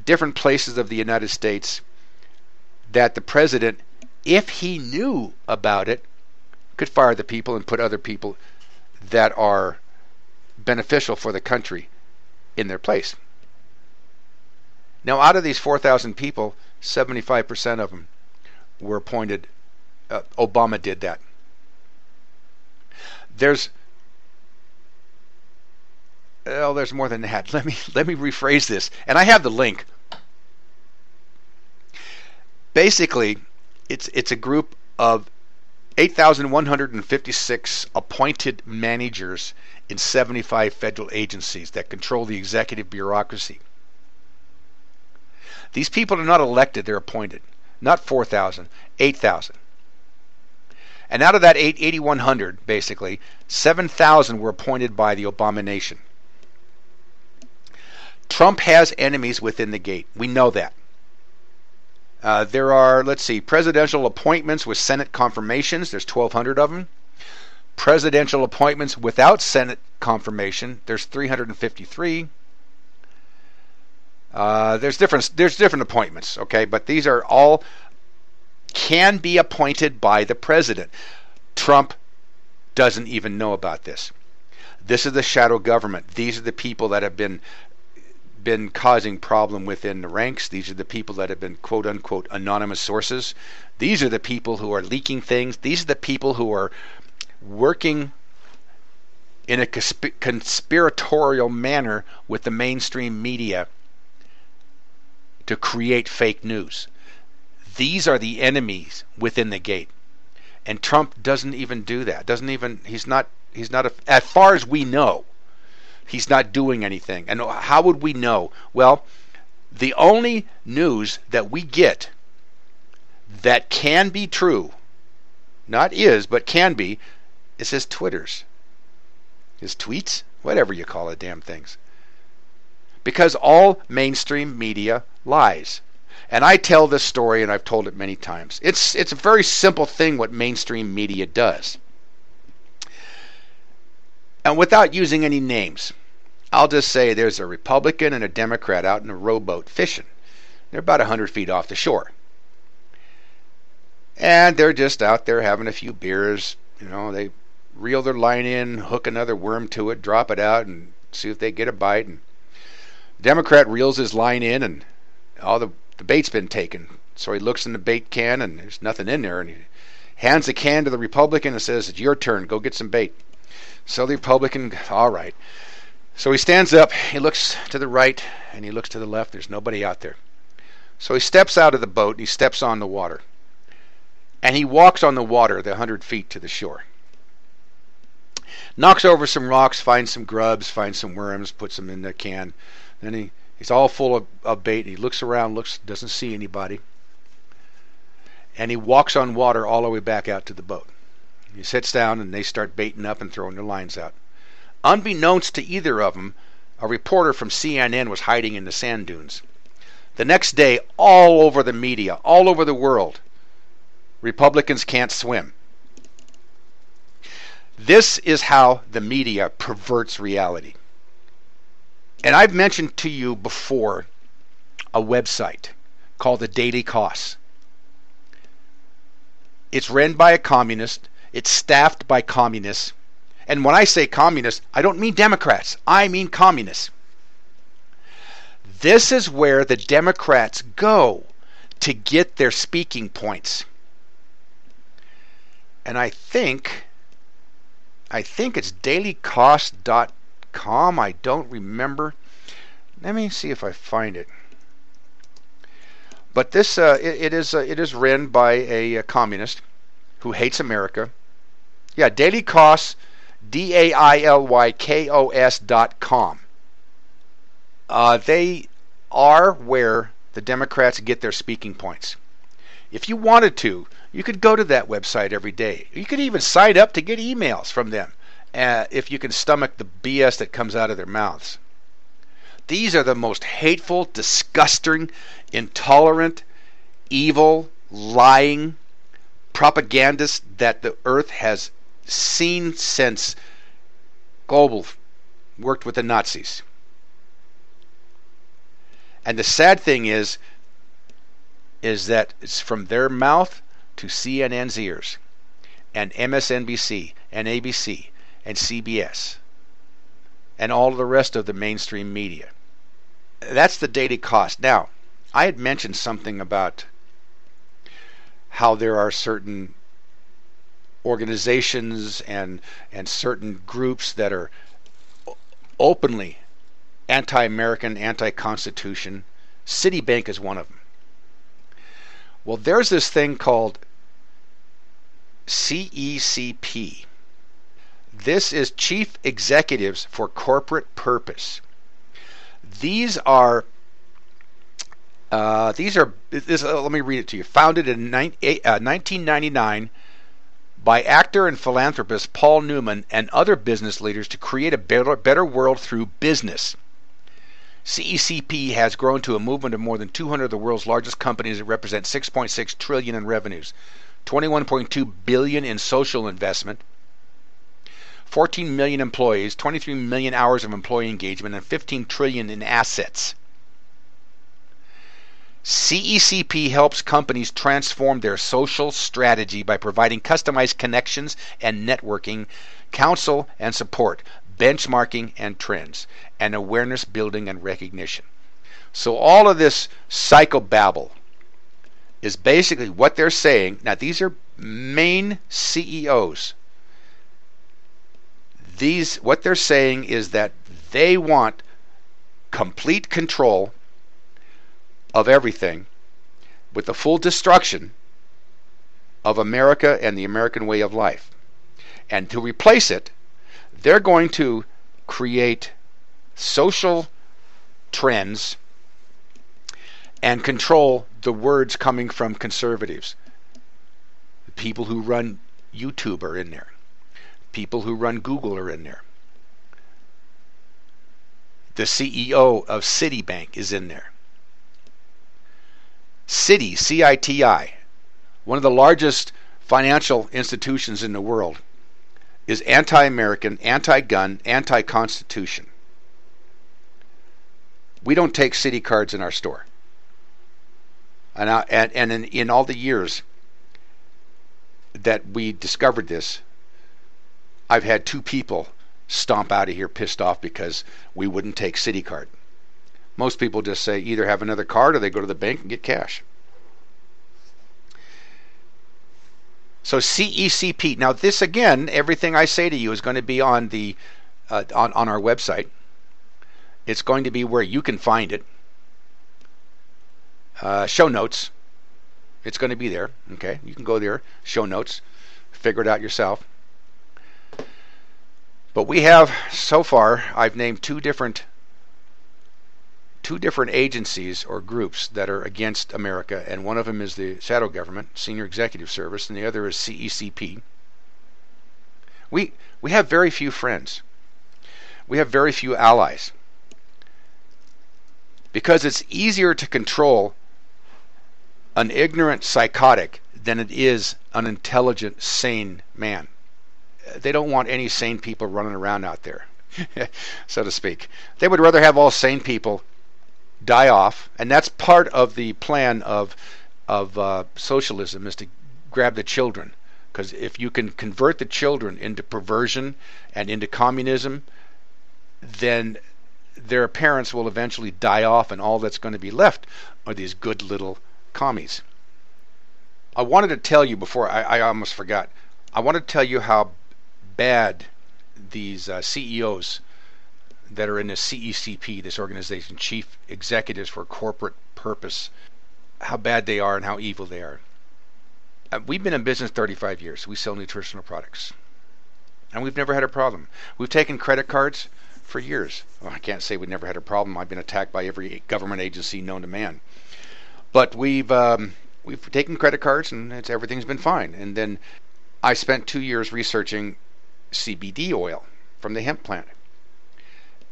different places of the United States that the president if he knew about it, could fire the people and put other people that are beneficial for the country in their place. Now, out of these 4,000 people, 75% of them were appointed. Uh, Obama did that. There's well, there's more than that. Let me let me rephrase this, and I have the link. Basically, it's it's a group of 8,156 appointed managers in 75 federal agencies that control the executive bureaucracy. These people are not elected, they're appointed. Not 4,000, 8,000. And out of that 8,100, basically, 7,000 were appointed by the Obama nation. Trump has enemies within the gate. We know that. Uh, there are, let's see, presidential appointments with Senate confirmations. There's 1,200 of them. Presidential appointments without Senate confirmation. There's 353. Uh, there's different there's different appointments, okay, but these are all can be appointed by the president. Trump doesn't even know about this. This is the shadow government. These are the people that have been been causing problem within the ranks. These are the people that have been quote unquote anonymous sources. These are the people who are leaking things. These are the people who are working in a conspiratorial manner with the mainstream media to create fake news. These are the enemies within the gate. And Trump doesn't even do that. Doesn't even he's not he's not a, as far as we know, he's not doing anything. And how would we know? Well, the only news that we get that can be true, not is, but can be, is his Twitters, his tweets, whatever you call the damn things. Because all mainstream media lies. And I tell this story, and I've told it many times. It's it's a very simple thing what mainstream media does. And without using any names, I'll just say there's a Republican and a Democrat out in a rowboat fishing. They're about a hundred feet off the shore. And they're just out there having a few beers. You know, they reel their line in, hook another worm to it, drop it out, and see if they get a bite. And Democrat reels his line in, and all the, the bait's been taken. So he looks in the bait can and there's nothing in there and he hands the can to the Republican and says, It's your turn, go get some bait. So the Republican, all right. So he stands up, he looks to the right and he looks to the left, there's nobody out there. So he steps out of the boat and he steps on the water. And he walks on the water the hundred feet to the shore. Knocks over some rocks, finds some grubs, finds some worms, puts them in the can. Then he He's all full of, of bait. He looks around, looks, doesn't see anybody. And he walks on water all the way back out to the boat. He sits down and they start baiting up and throwing their lines out. Unbeknownst to either of them, a reporter from CNN was hiding in the sand dunes. The next day, all over the media, all over the world, Republicans can't swim. This is how the media perverts reality. And I've mentioned to you before a website called the Daily Kos. It's run by a communist, it's staffed by communists. And when I say communists, I don't mean Democrats, I mean communists. This is where the Democrats go to get their speaking points. And I think I think it's dailykos.com com. I don't remember. Let me see if I find it. But this uh, it, it is uh, it is written by a, a, communist who hates America. Yeah, Daily Kos, D A I L Y K O S dot com. Uh, they are where the Democrats get their speaking points. If you wanted to, you could go to that website every day. You could even sign up to get emails from them uh, if you can stomach the BS that comes out of their mouths. These are the most hateful, disgusting, intolerant, evil, lying propagandists that the earth has seen since Goebbels worked with the Nazis. And the sad thing is, is that it's from their mouth to CNN's ears and MSNBC and ABC and CBS and all the rest of the mainstream media. That's the Daily Kos. Now, I had mentioned something about how there are certain organizations and and certain groups that are openly anti-American, anti-Constitution. Citibank is one of them. Well, there's this thing called CECP. This is Chief Executives for Corporate Purpose. These are uh, these are this. Uh, let me read it to you. Founded in 19, uh, 1999 by actor and philanthropist Paul Newman and other business leaders to create a better, better world through business. CECP has grown to a movement of more than 200 of the world's largest companies that represent 6.6 trillion in revenues, 21.2 billion in social investment, 14 million employees, 23 million hours of employee engagement, and 15 trillion in assets. CECP helps companies transform their social strategy by providing customized connections and networking, counsel and support, benchmarking and trends, and awareness building and recognition. So all of this psychobabble is basically what they're saying. Now these are main CEOs. These what they're saying is that they want complete control of everything with the full destruction of America and the American way of life. And to replace it, they're going to create social trends and control the words coming from conservatives. The people who run YouTube are in there. People who run Google are in there. The CEO of Citibank is in there. Citi, C I T I, one of the largest financial institutions in the world, is anti American, anti gun, anti Constitution. We don't take Citi cards in our store. And, I, and, and in, in all the years that we discovered this, I've had two people stomp out of here pissed off because we wouldn't take Citi card. Most people just say either have another card or they go to the bank and get cash. So CECP. Now this again, everything I say to you is going to be on the uh, on on our website. It's going to be where you can find it. Uh, show notes. It's going to be there. Okay, you can go there. Show notes. Figure it out yourself. But we have so far. I've named two different two different agencies or groups that are against America, and one of them is the shadow government, Senior Executive Service, and the other is CECP. We we have very few friends. We have very few allies. Because it's easier to control an ignorant psychotic than it is an intelligent, sane man. They don't want any sane people running around out there, so to speak. They would rather have all sane people die off, and that's part of the plan of of uh, socialism is to grab the children. Because if you can convert the children into perversion and into communism, then their parents will eventually die off, and all that's going to be left are these good little commies. I wanted to tell you before I, I almost forgot. I want to tell you how bad these uh, CEOs that are in the CECP, this organization, Chief Executives for Corporate Purpose, how bad they are and how evil they are. Uh, we've been in business 35 years. We sell nutritional products. And we've never had a problem. We've taken credit cards for years. Well, I can't say we've never had a problem. I've been attacked by every government agency known to man. But we've um, we've taken credit cards and everything's been fine. And then I spent two years researching CBD oil from the hemp plant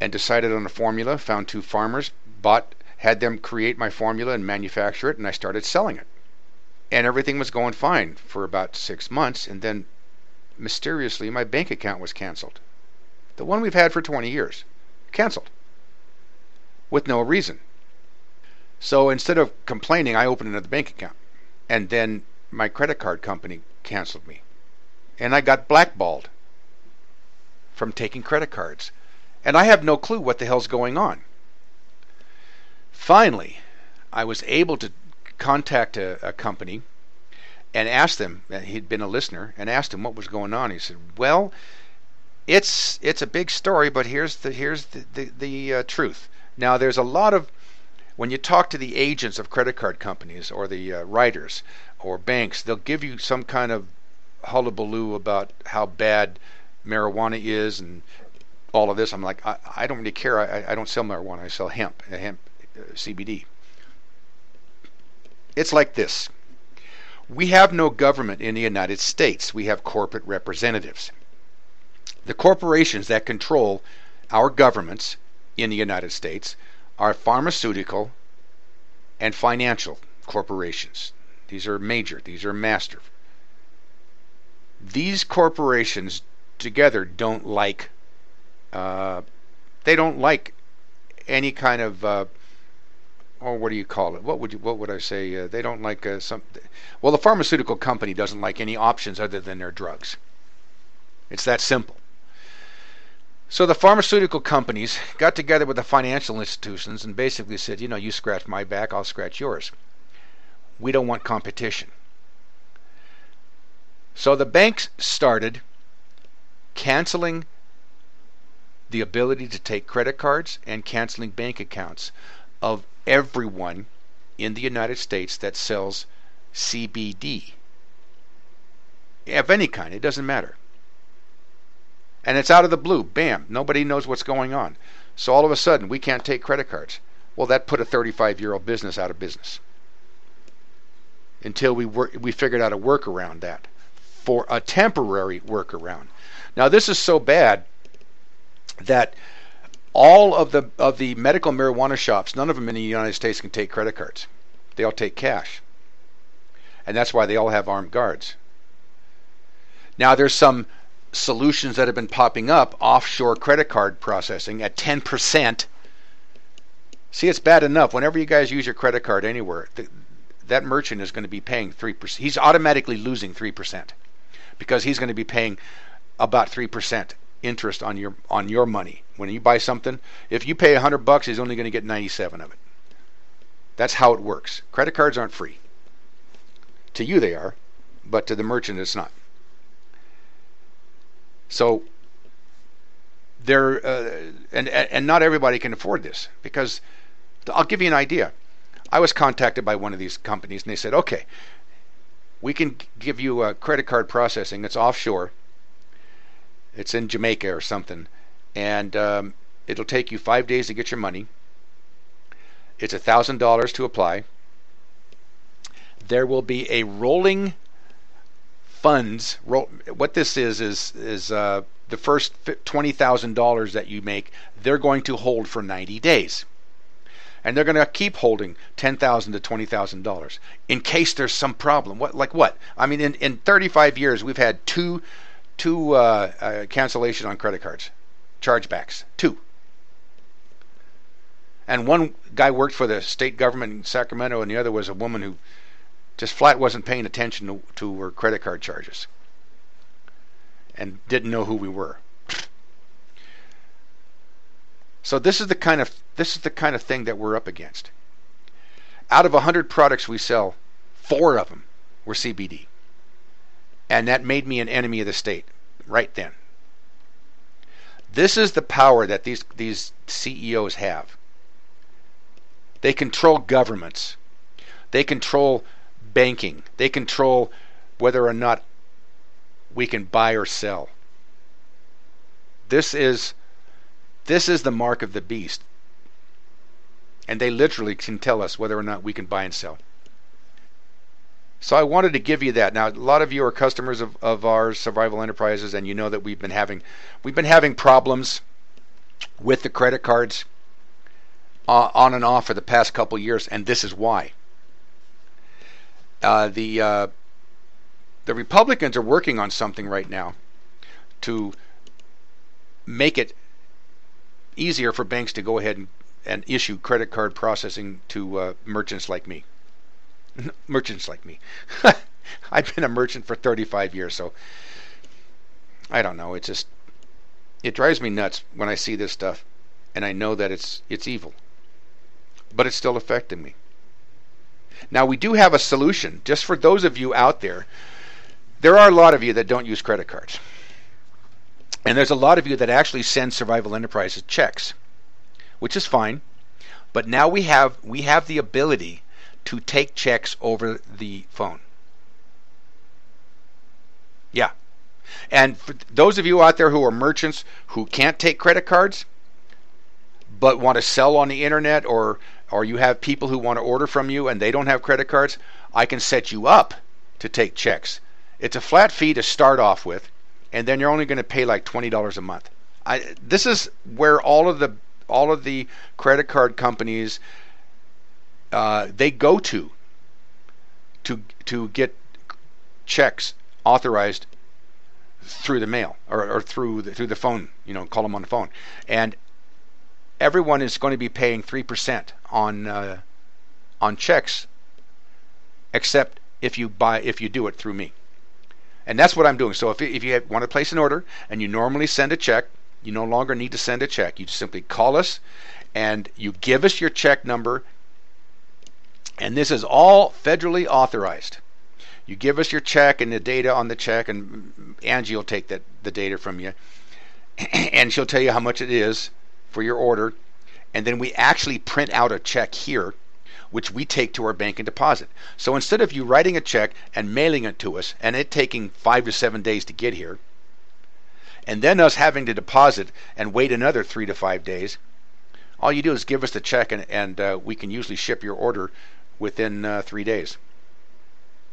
and decided on a formula, found two farmers, bought, had them create my formula and manufacture it, and I started selling it. And everything was going fine for about six months, and then mysteriously my bank account was canceled. The one we've had for 20 years. Canceled. With no reason. So instead of complaining, I opened another bank account. And then my credit card company canceled me, and I got blackballed from taking credit cards, and I have no clue what the hell's going on. Finally, I was able to contact a, a company and asked them. And he'd been a listener and asked him what was going on. He said, "Well." It's it's a big story, but here's the here's the the, the uh, truth. Now there's a lot of when you talk to the agents of credit card companies or the uh, writers or banks, they'll give you some kind of hullabaloo about how bad marijuana is and all of this. I'm like, I, I don't really care. I, I don't sell marijuana. I sell hemp, uh, hemp uh, CBD. It's like this. We have no government in the United States. We have corporate representatives. The corporations that control our governments in the United States are pharmaceutical and financial corporations. These are major, these are master. These corporations together don't like, uh, they don't like any kind of, uh, or what do you call it? What would you, what would I say? Uh, they don't like uh, some. Well, the pharmaceutical company doesn't like any options other than their drugs. It's that simple. So the pharmaceutical companies got together with the financial institutions and basically said, you know, you scratch my back, I'll scratch yours. We don't want competition. So the banks started canceling the ability to take credit cards and canceling bank accounts of everyone in the United States that sells CBD. Of any kind, it doesn't matter and it's out of the blue. Bam, nobody knows what's going on. So all of a sudden, we can't take credit cards. Well, that put a 35 year old business out of business until we wor- we figured out a workaround that for a temporary workaround. Now this is so bad that all of the of the medical marijuana shops, none of them in the United States can take credit cards. They all take cash. And that's why they all have armed guards. Now there's some solutions that have been popping up offshore credit card processing at 10%. See, it's bad enough. Whenever you guys use your credit card anywhere, that merchant is going to be paying 3%. He's automatically losing 3% because he's going to be paying about 3% interest on your on your money. When you buy something, if you pay 100 bucks, he's only going to get 97 of it. That's how it works. Credit cards aren't free. To you they are, but to the merchant it's not. So there, uh, and and not everybody can afford this because I'll give you an idea. I was contacted by one of these companies and they said, okay, we can give you a credit card processing. It's offshore. It's in Jamaica or something, and um, it'll take you five days to get your money. It's a thousand dollars to apply. There will be a rolling funds. What this is is is uh, the first twenty thousand dollars that you make, they're going to hold for ninety days, and they're going to keep holding ten thousand to twenty thousand dollars in case there's some problem. What like what? I mean, in in thirty five years, we've had two two uh, uh, cancellation on credit cards, chargebacks, two. And one guy worked for the state government in Sacramento, and the other was a woman who just flat wasn't paying attention to, to her credit card charges and didn't know who we were. So this is the kind of this is the kind of thing that we're up against. Out of 100 products we sell, 4 of them were CBD. And that made me an enemy of the state right then. This is the power that these these CEOs have. They control governments. They control banking. They control whether or not we can buy or sell. This is this is the mark of the beast. And they literally can tell us whether or not we can buy and sell. So I wanted to give you that. Now a lot of you are customers of, of our survival enterprises and you know that we've been having we've been having problems with the credit cards uh, on and off for the past couple years and this is why. Uh, the uh, the Republicans are working on something right now to make it easier for banks to go ahead and, and issue credit card processing to uh, merchants like me. Merchants like me. I've been a merchant for 35 years, so I don't know. It just it drives me nuts when I see this stuff, and I know that it's it's evil, but it's still affecting me. Now we do have a solution, just for those of you out there. There are a lot of you that don't use credit cards. And there's a lot of you that actually send Survival Enterprises checks, which is fine. But now we have we have the ability to take checks over the phone. Yeah. And for those of you out there who are merchants who can't take credit cards but want to sell on the internet or or you have people who want to order from you and they don't have credit cards, I can set you up to take checks. It's a flat fee to start off with, and then you're only going to pay like twenty dollars a month. I, this is where all of the all of the credit card companies uh, they go to to to get checks authorized through the mail or, or through the, through the phone. You know, call them on the phone, and everyone is going to be paying three percent on uh, on checks, except if you buy if you do it through me. And that's what I'm doing. So if, if you want to place an order and you normally send a check, you no longer need to send a check. You just simply call us and you give us your check number. And this is all federally authorized. You give us your check and the data on the check, and Angie will take that the data from you, and she'll tell you how much it is for your order. And then we actually print out a check here which we take to our bank and deposit. So instead of you writing a check and mailing it to us and it taking five to seven days to get here, and then us having to deposit and wait another three to five days, all you do is give us the check and, and uh, we can usually ship your order within uh, three days.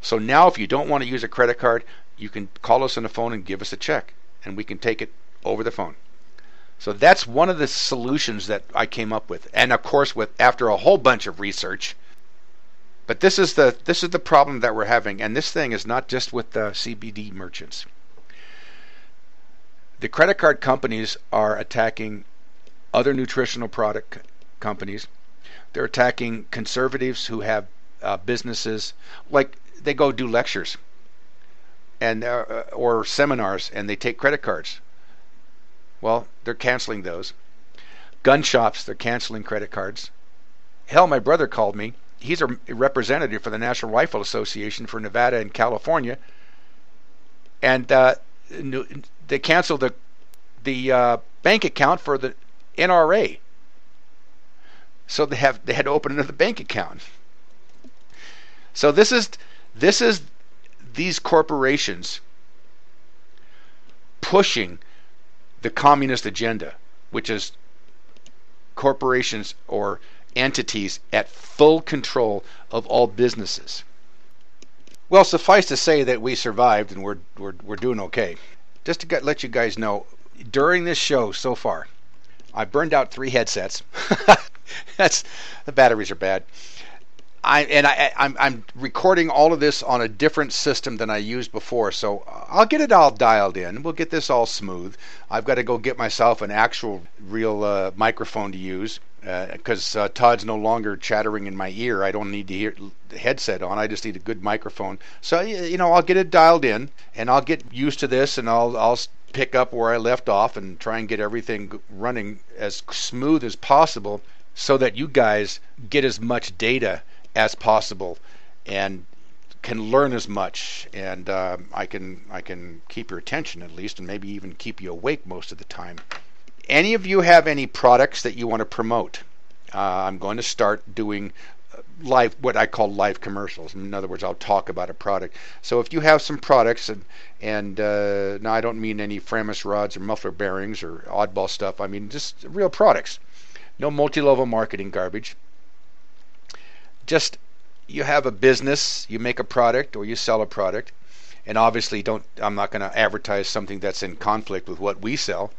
So now, if you don't want to use a credit card, you can call us on the phone and give us a check, and we can take it over the phone. So that's one of the solutions that I came up with, and of course, with after a whole bunch of research. But this is the this is the problem that we're having, and this thing is not just with the CBD merchants. The credit card companies are attacking other nutritional product companies. They're attacking conservatives who have uh, businesses, like they go do lectures and uh, or seminars, and they take credit cards well, they're canceling those. Gun shops, they're canceling credit cards. Hell, my brother called me. He's a representative for the National Rifle Association for Nevada and California, and uh, they canceled the the uh, bank account for the NRA. So they have they had to open another bank account. So this is this is these corporations pushing the communist agenda, which is corporations or entities at full control of all businesses. Well, suffice to say that we survived and we're, we're, we're doing okay. Just to let you guys know, during this show so far, I burned out three headsets. That's the batteries are bad. I and I I'm I'm recording all of this on a different system than I used before, so I'll get it all dialed in. We'll get this all smooth. I've got to go get myself an actual real uh, microphone to use because uh, uh, Todd's no longer chattering in my ear. I don't need to hear the headset on. I just need a good microphone. So you know, I'll get it dialed in, and I'll get used to this, and I'll I'll pick up where I left off and try and get everything running as smooth as possible, so that you guys get as much data as possible and can learn as much and uh, I can I can keep your attention at least and maybe even keep you awake most of the time. Any of you have any products that you want to promote? Uh, I'm going to start doing uh, live what I call live commercials. In other words, I'll talk about a product. So if you have some products and and uh, now I don't mean any Framus rods or muffler bearings or oddball stuff. I mean just real products. No multi-level marketing garbage just you have a business, you make a product or you sell a product, and obviously don't I'm not going to advertise something that's in conflict with what we sell.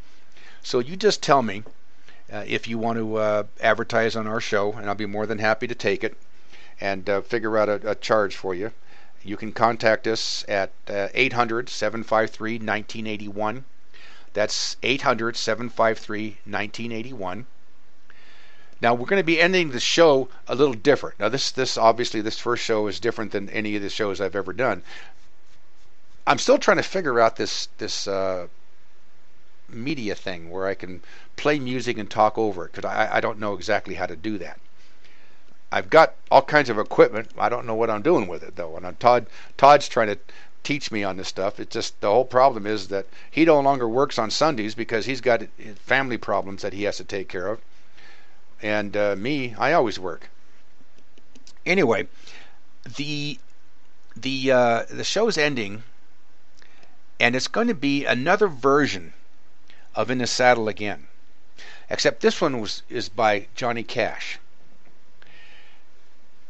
So you just tell me uh, if you want to uh, advertise on our show, and I'll be more than happy to take it and uh, figure out a, a, charge for you. You can contact us at uh, 800 753 1981. That's 800 753 1981. Now we're going to be ending the show a little different. Now this this obviously this first show is different than any of the shows I've ever done. I'm still trying to figure out this this uh, media thing where I can play music and talk over it because I, I don't know exactly how to do that. I've got all kinds of equipment. I don't know what I'm doing with it though, and I'm, Todd Todd's trying to teach me on this stuff. It's just the whole problem is that he no longer works on Sundays because he's got family problems that he has to take care of and uh, me, I always work. Anyway, the the uh, the show's ending, and it's going to be another version of In the Saddle Again, except this one was is by Johnny Cash.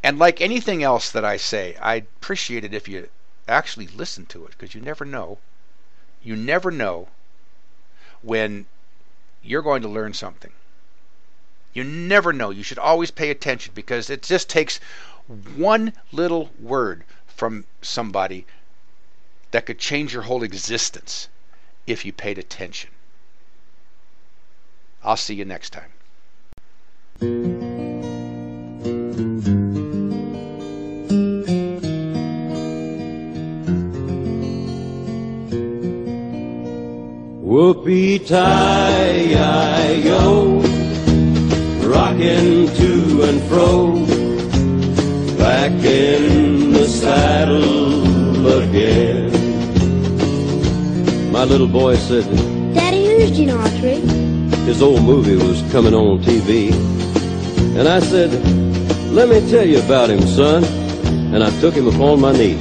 And like anything else that I say, I'd appreciate it if you actually listen to it because you never know. You never know when you're going to learn something. You never know. You should always pay attention because it just takes one little word from somebody that could change your whole existence if you paid attention. I'll see you next time. Whoopee-tie-yo rocking to and fro, back in the saddle again. My little boy said, Daddy, who's Gene Autry? His old movie was coming on TV. And I said, Let me tell you about him, son. And I took him upon my knee.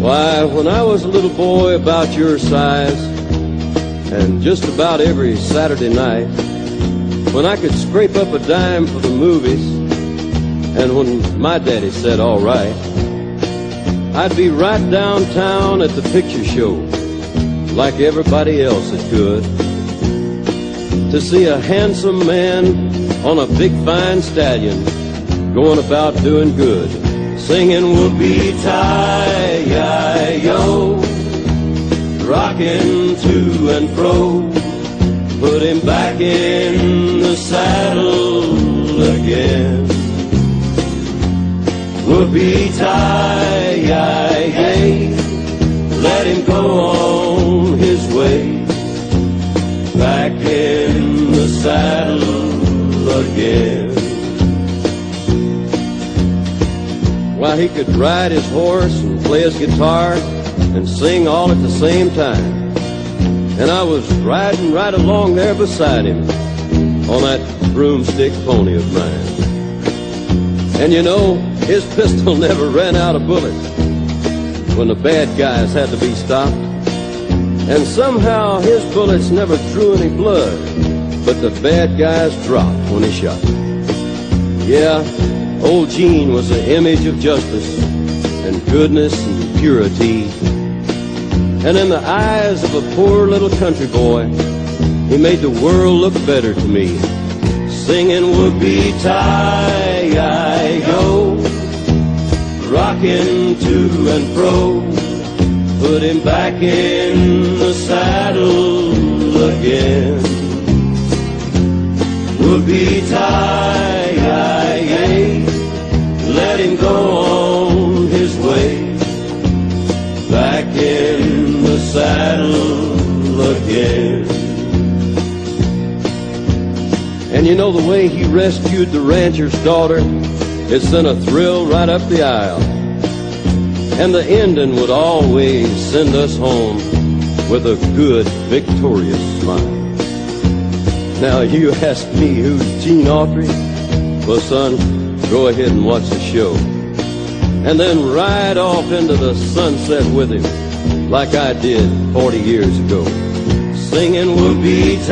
Why, when I was a little boy about your size, and just about every Saturday night, when I could scrape up a dime for the movies, and when my daddy said, all right, I'd be right downtown at the picture show, like everybody else that could, to see a handsome man on a big fine stallion going about doing good, singing whoopee-tie-yo rocking to and fro. Put him back in the saddle again. Whoopee-tie-yay, let him go on his way. Back in the saddle again. Why, he could ride his horse and play his guitar and sing all at the same time. And I was riding right along there beside him on that broomstick pony of mine. And you know, his pistol never ran out of bullets when the bad guys had to be stopped. And somehow his bullets never drew any blood, but the bad guys dropped when he shot. Yeah, old Gene was the image of justice and goodness and purity and in the eyes of a poor little country boy, he made the world look better to me. Singing "Would whoopee tie I go, rocking to and fro, put him back in the saddle again. Whoopee-tie-yay, know the way he rescued the rancher's daughter, it sent a thrill right up the aisle. And the ending would always send us home with a good, victorious smile. Now you ask me who's Gene Autry? Well, son, go ahead and watch the show. And then ride off into the sunset with him like I did 40 years ago. Singing whoopee-tie-yo,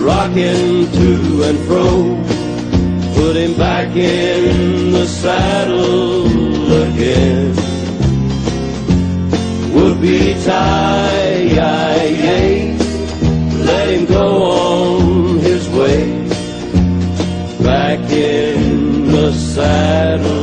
rocking to and fro, put him back in the saddle again. Whoopee-tie-yay, let him go on his way, back in the saddle.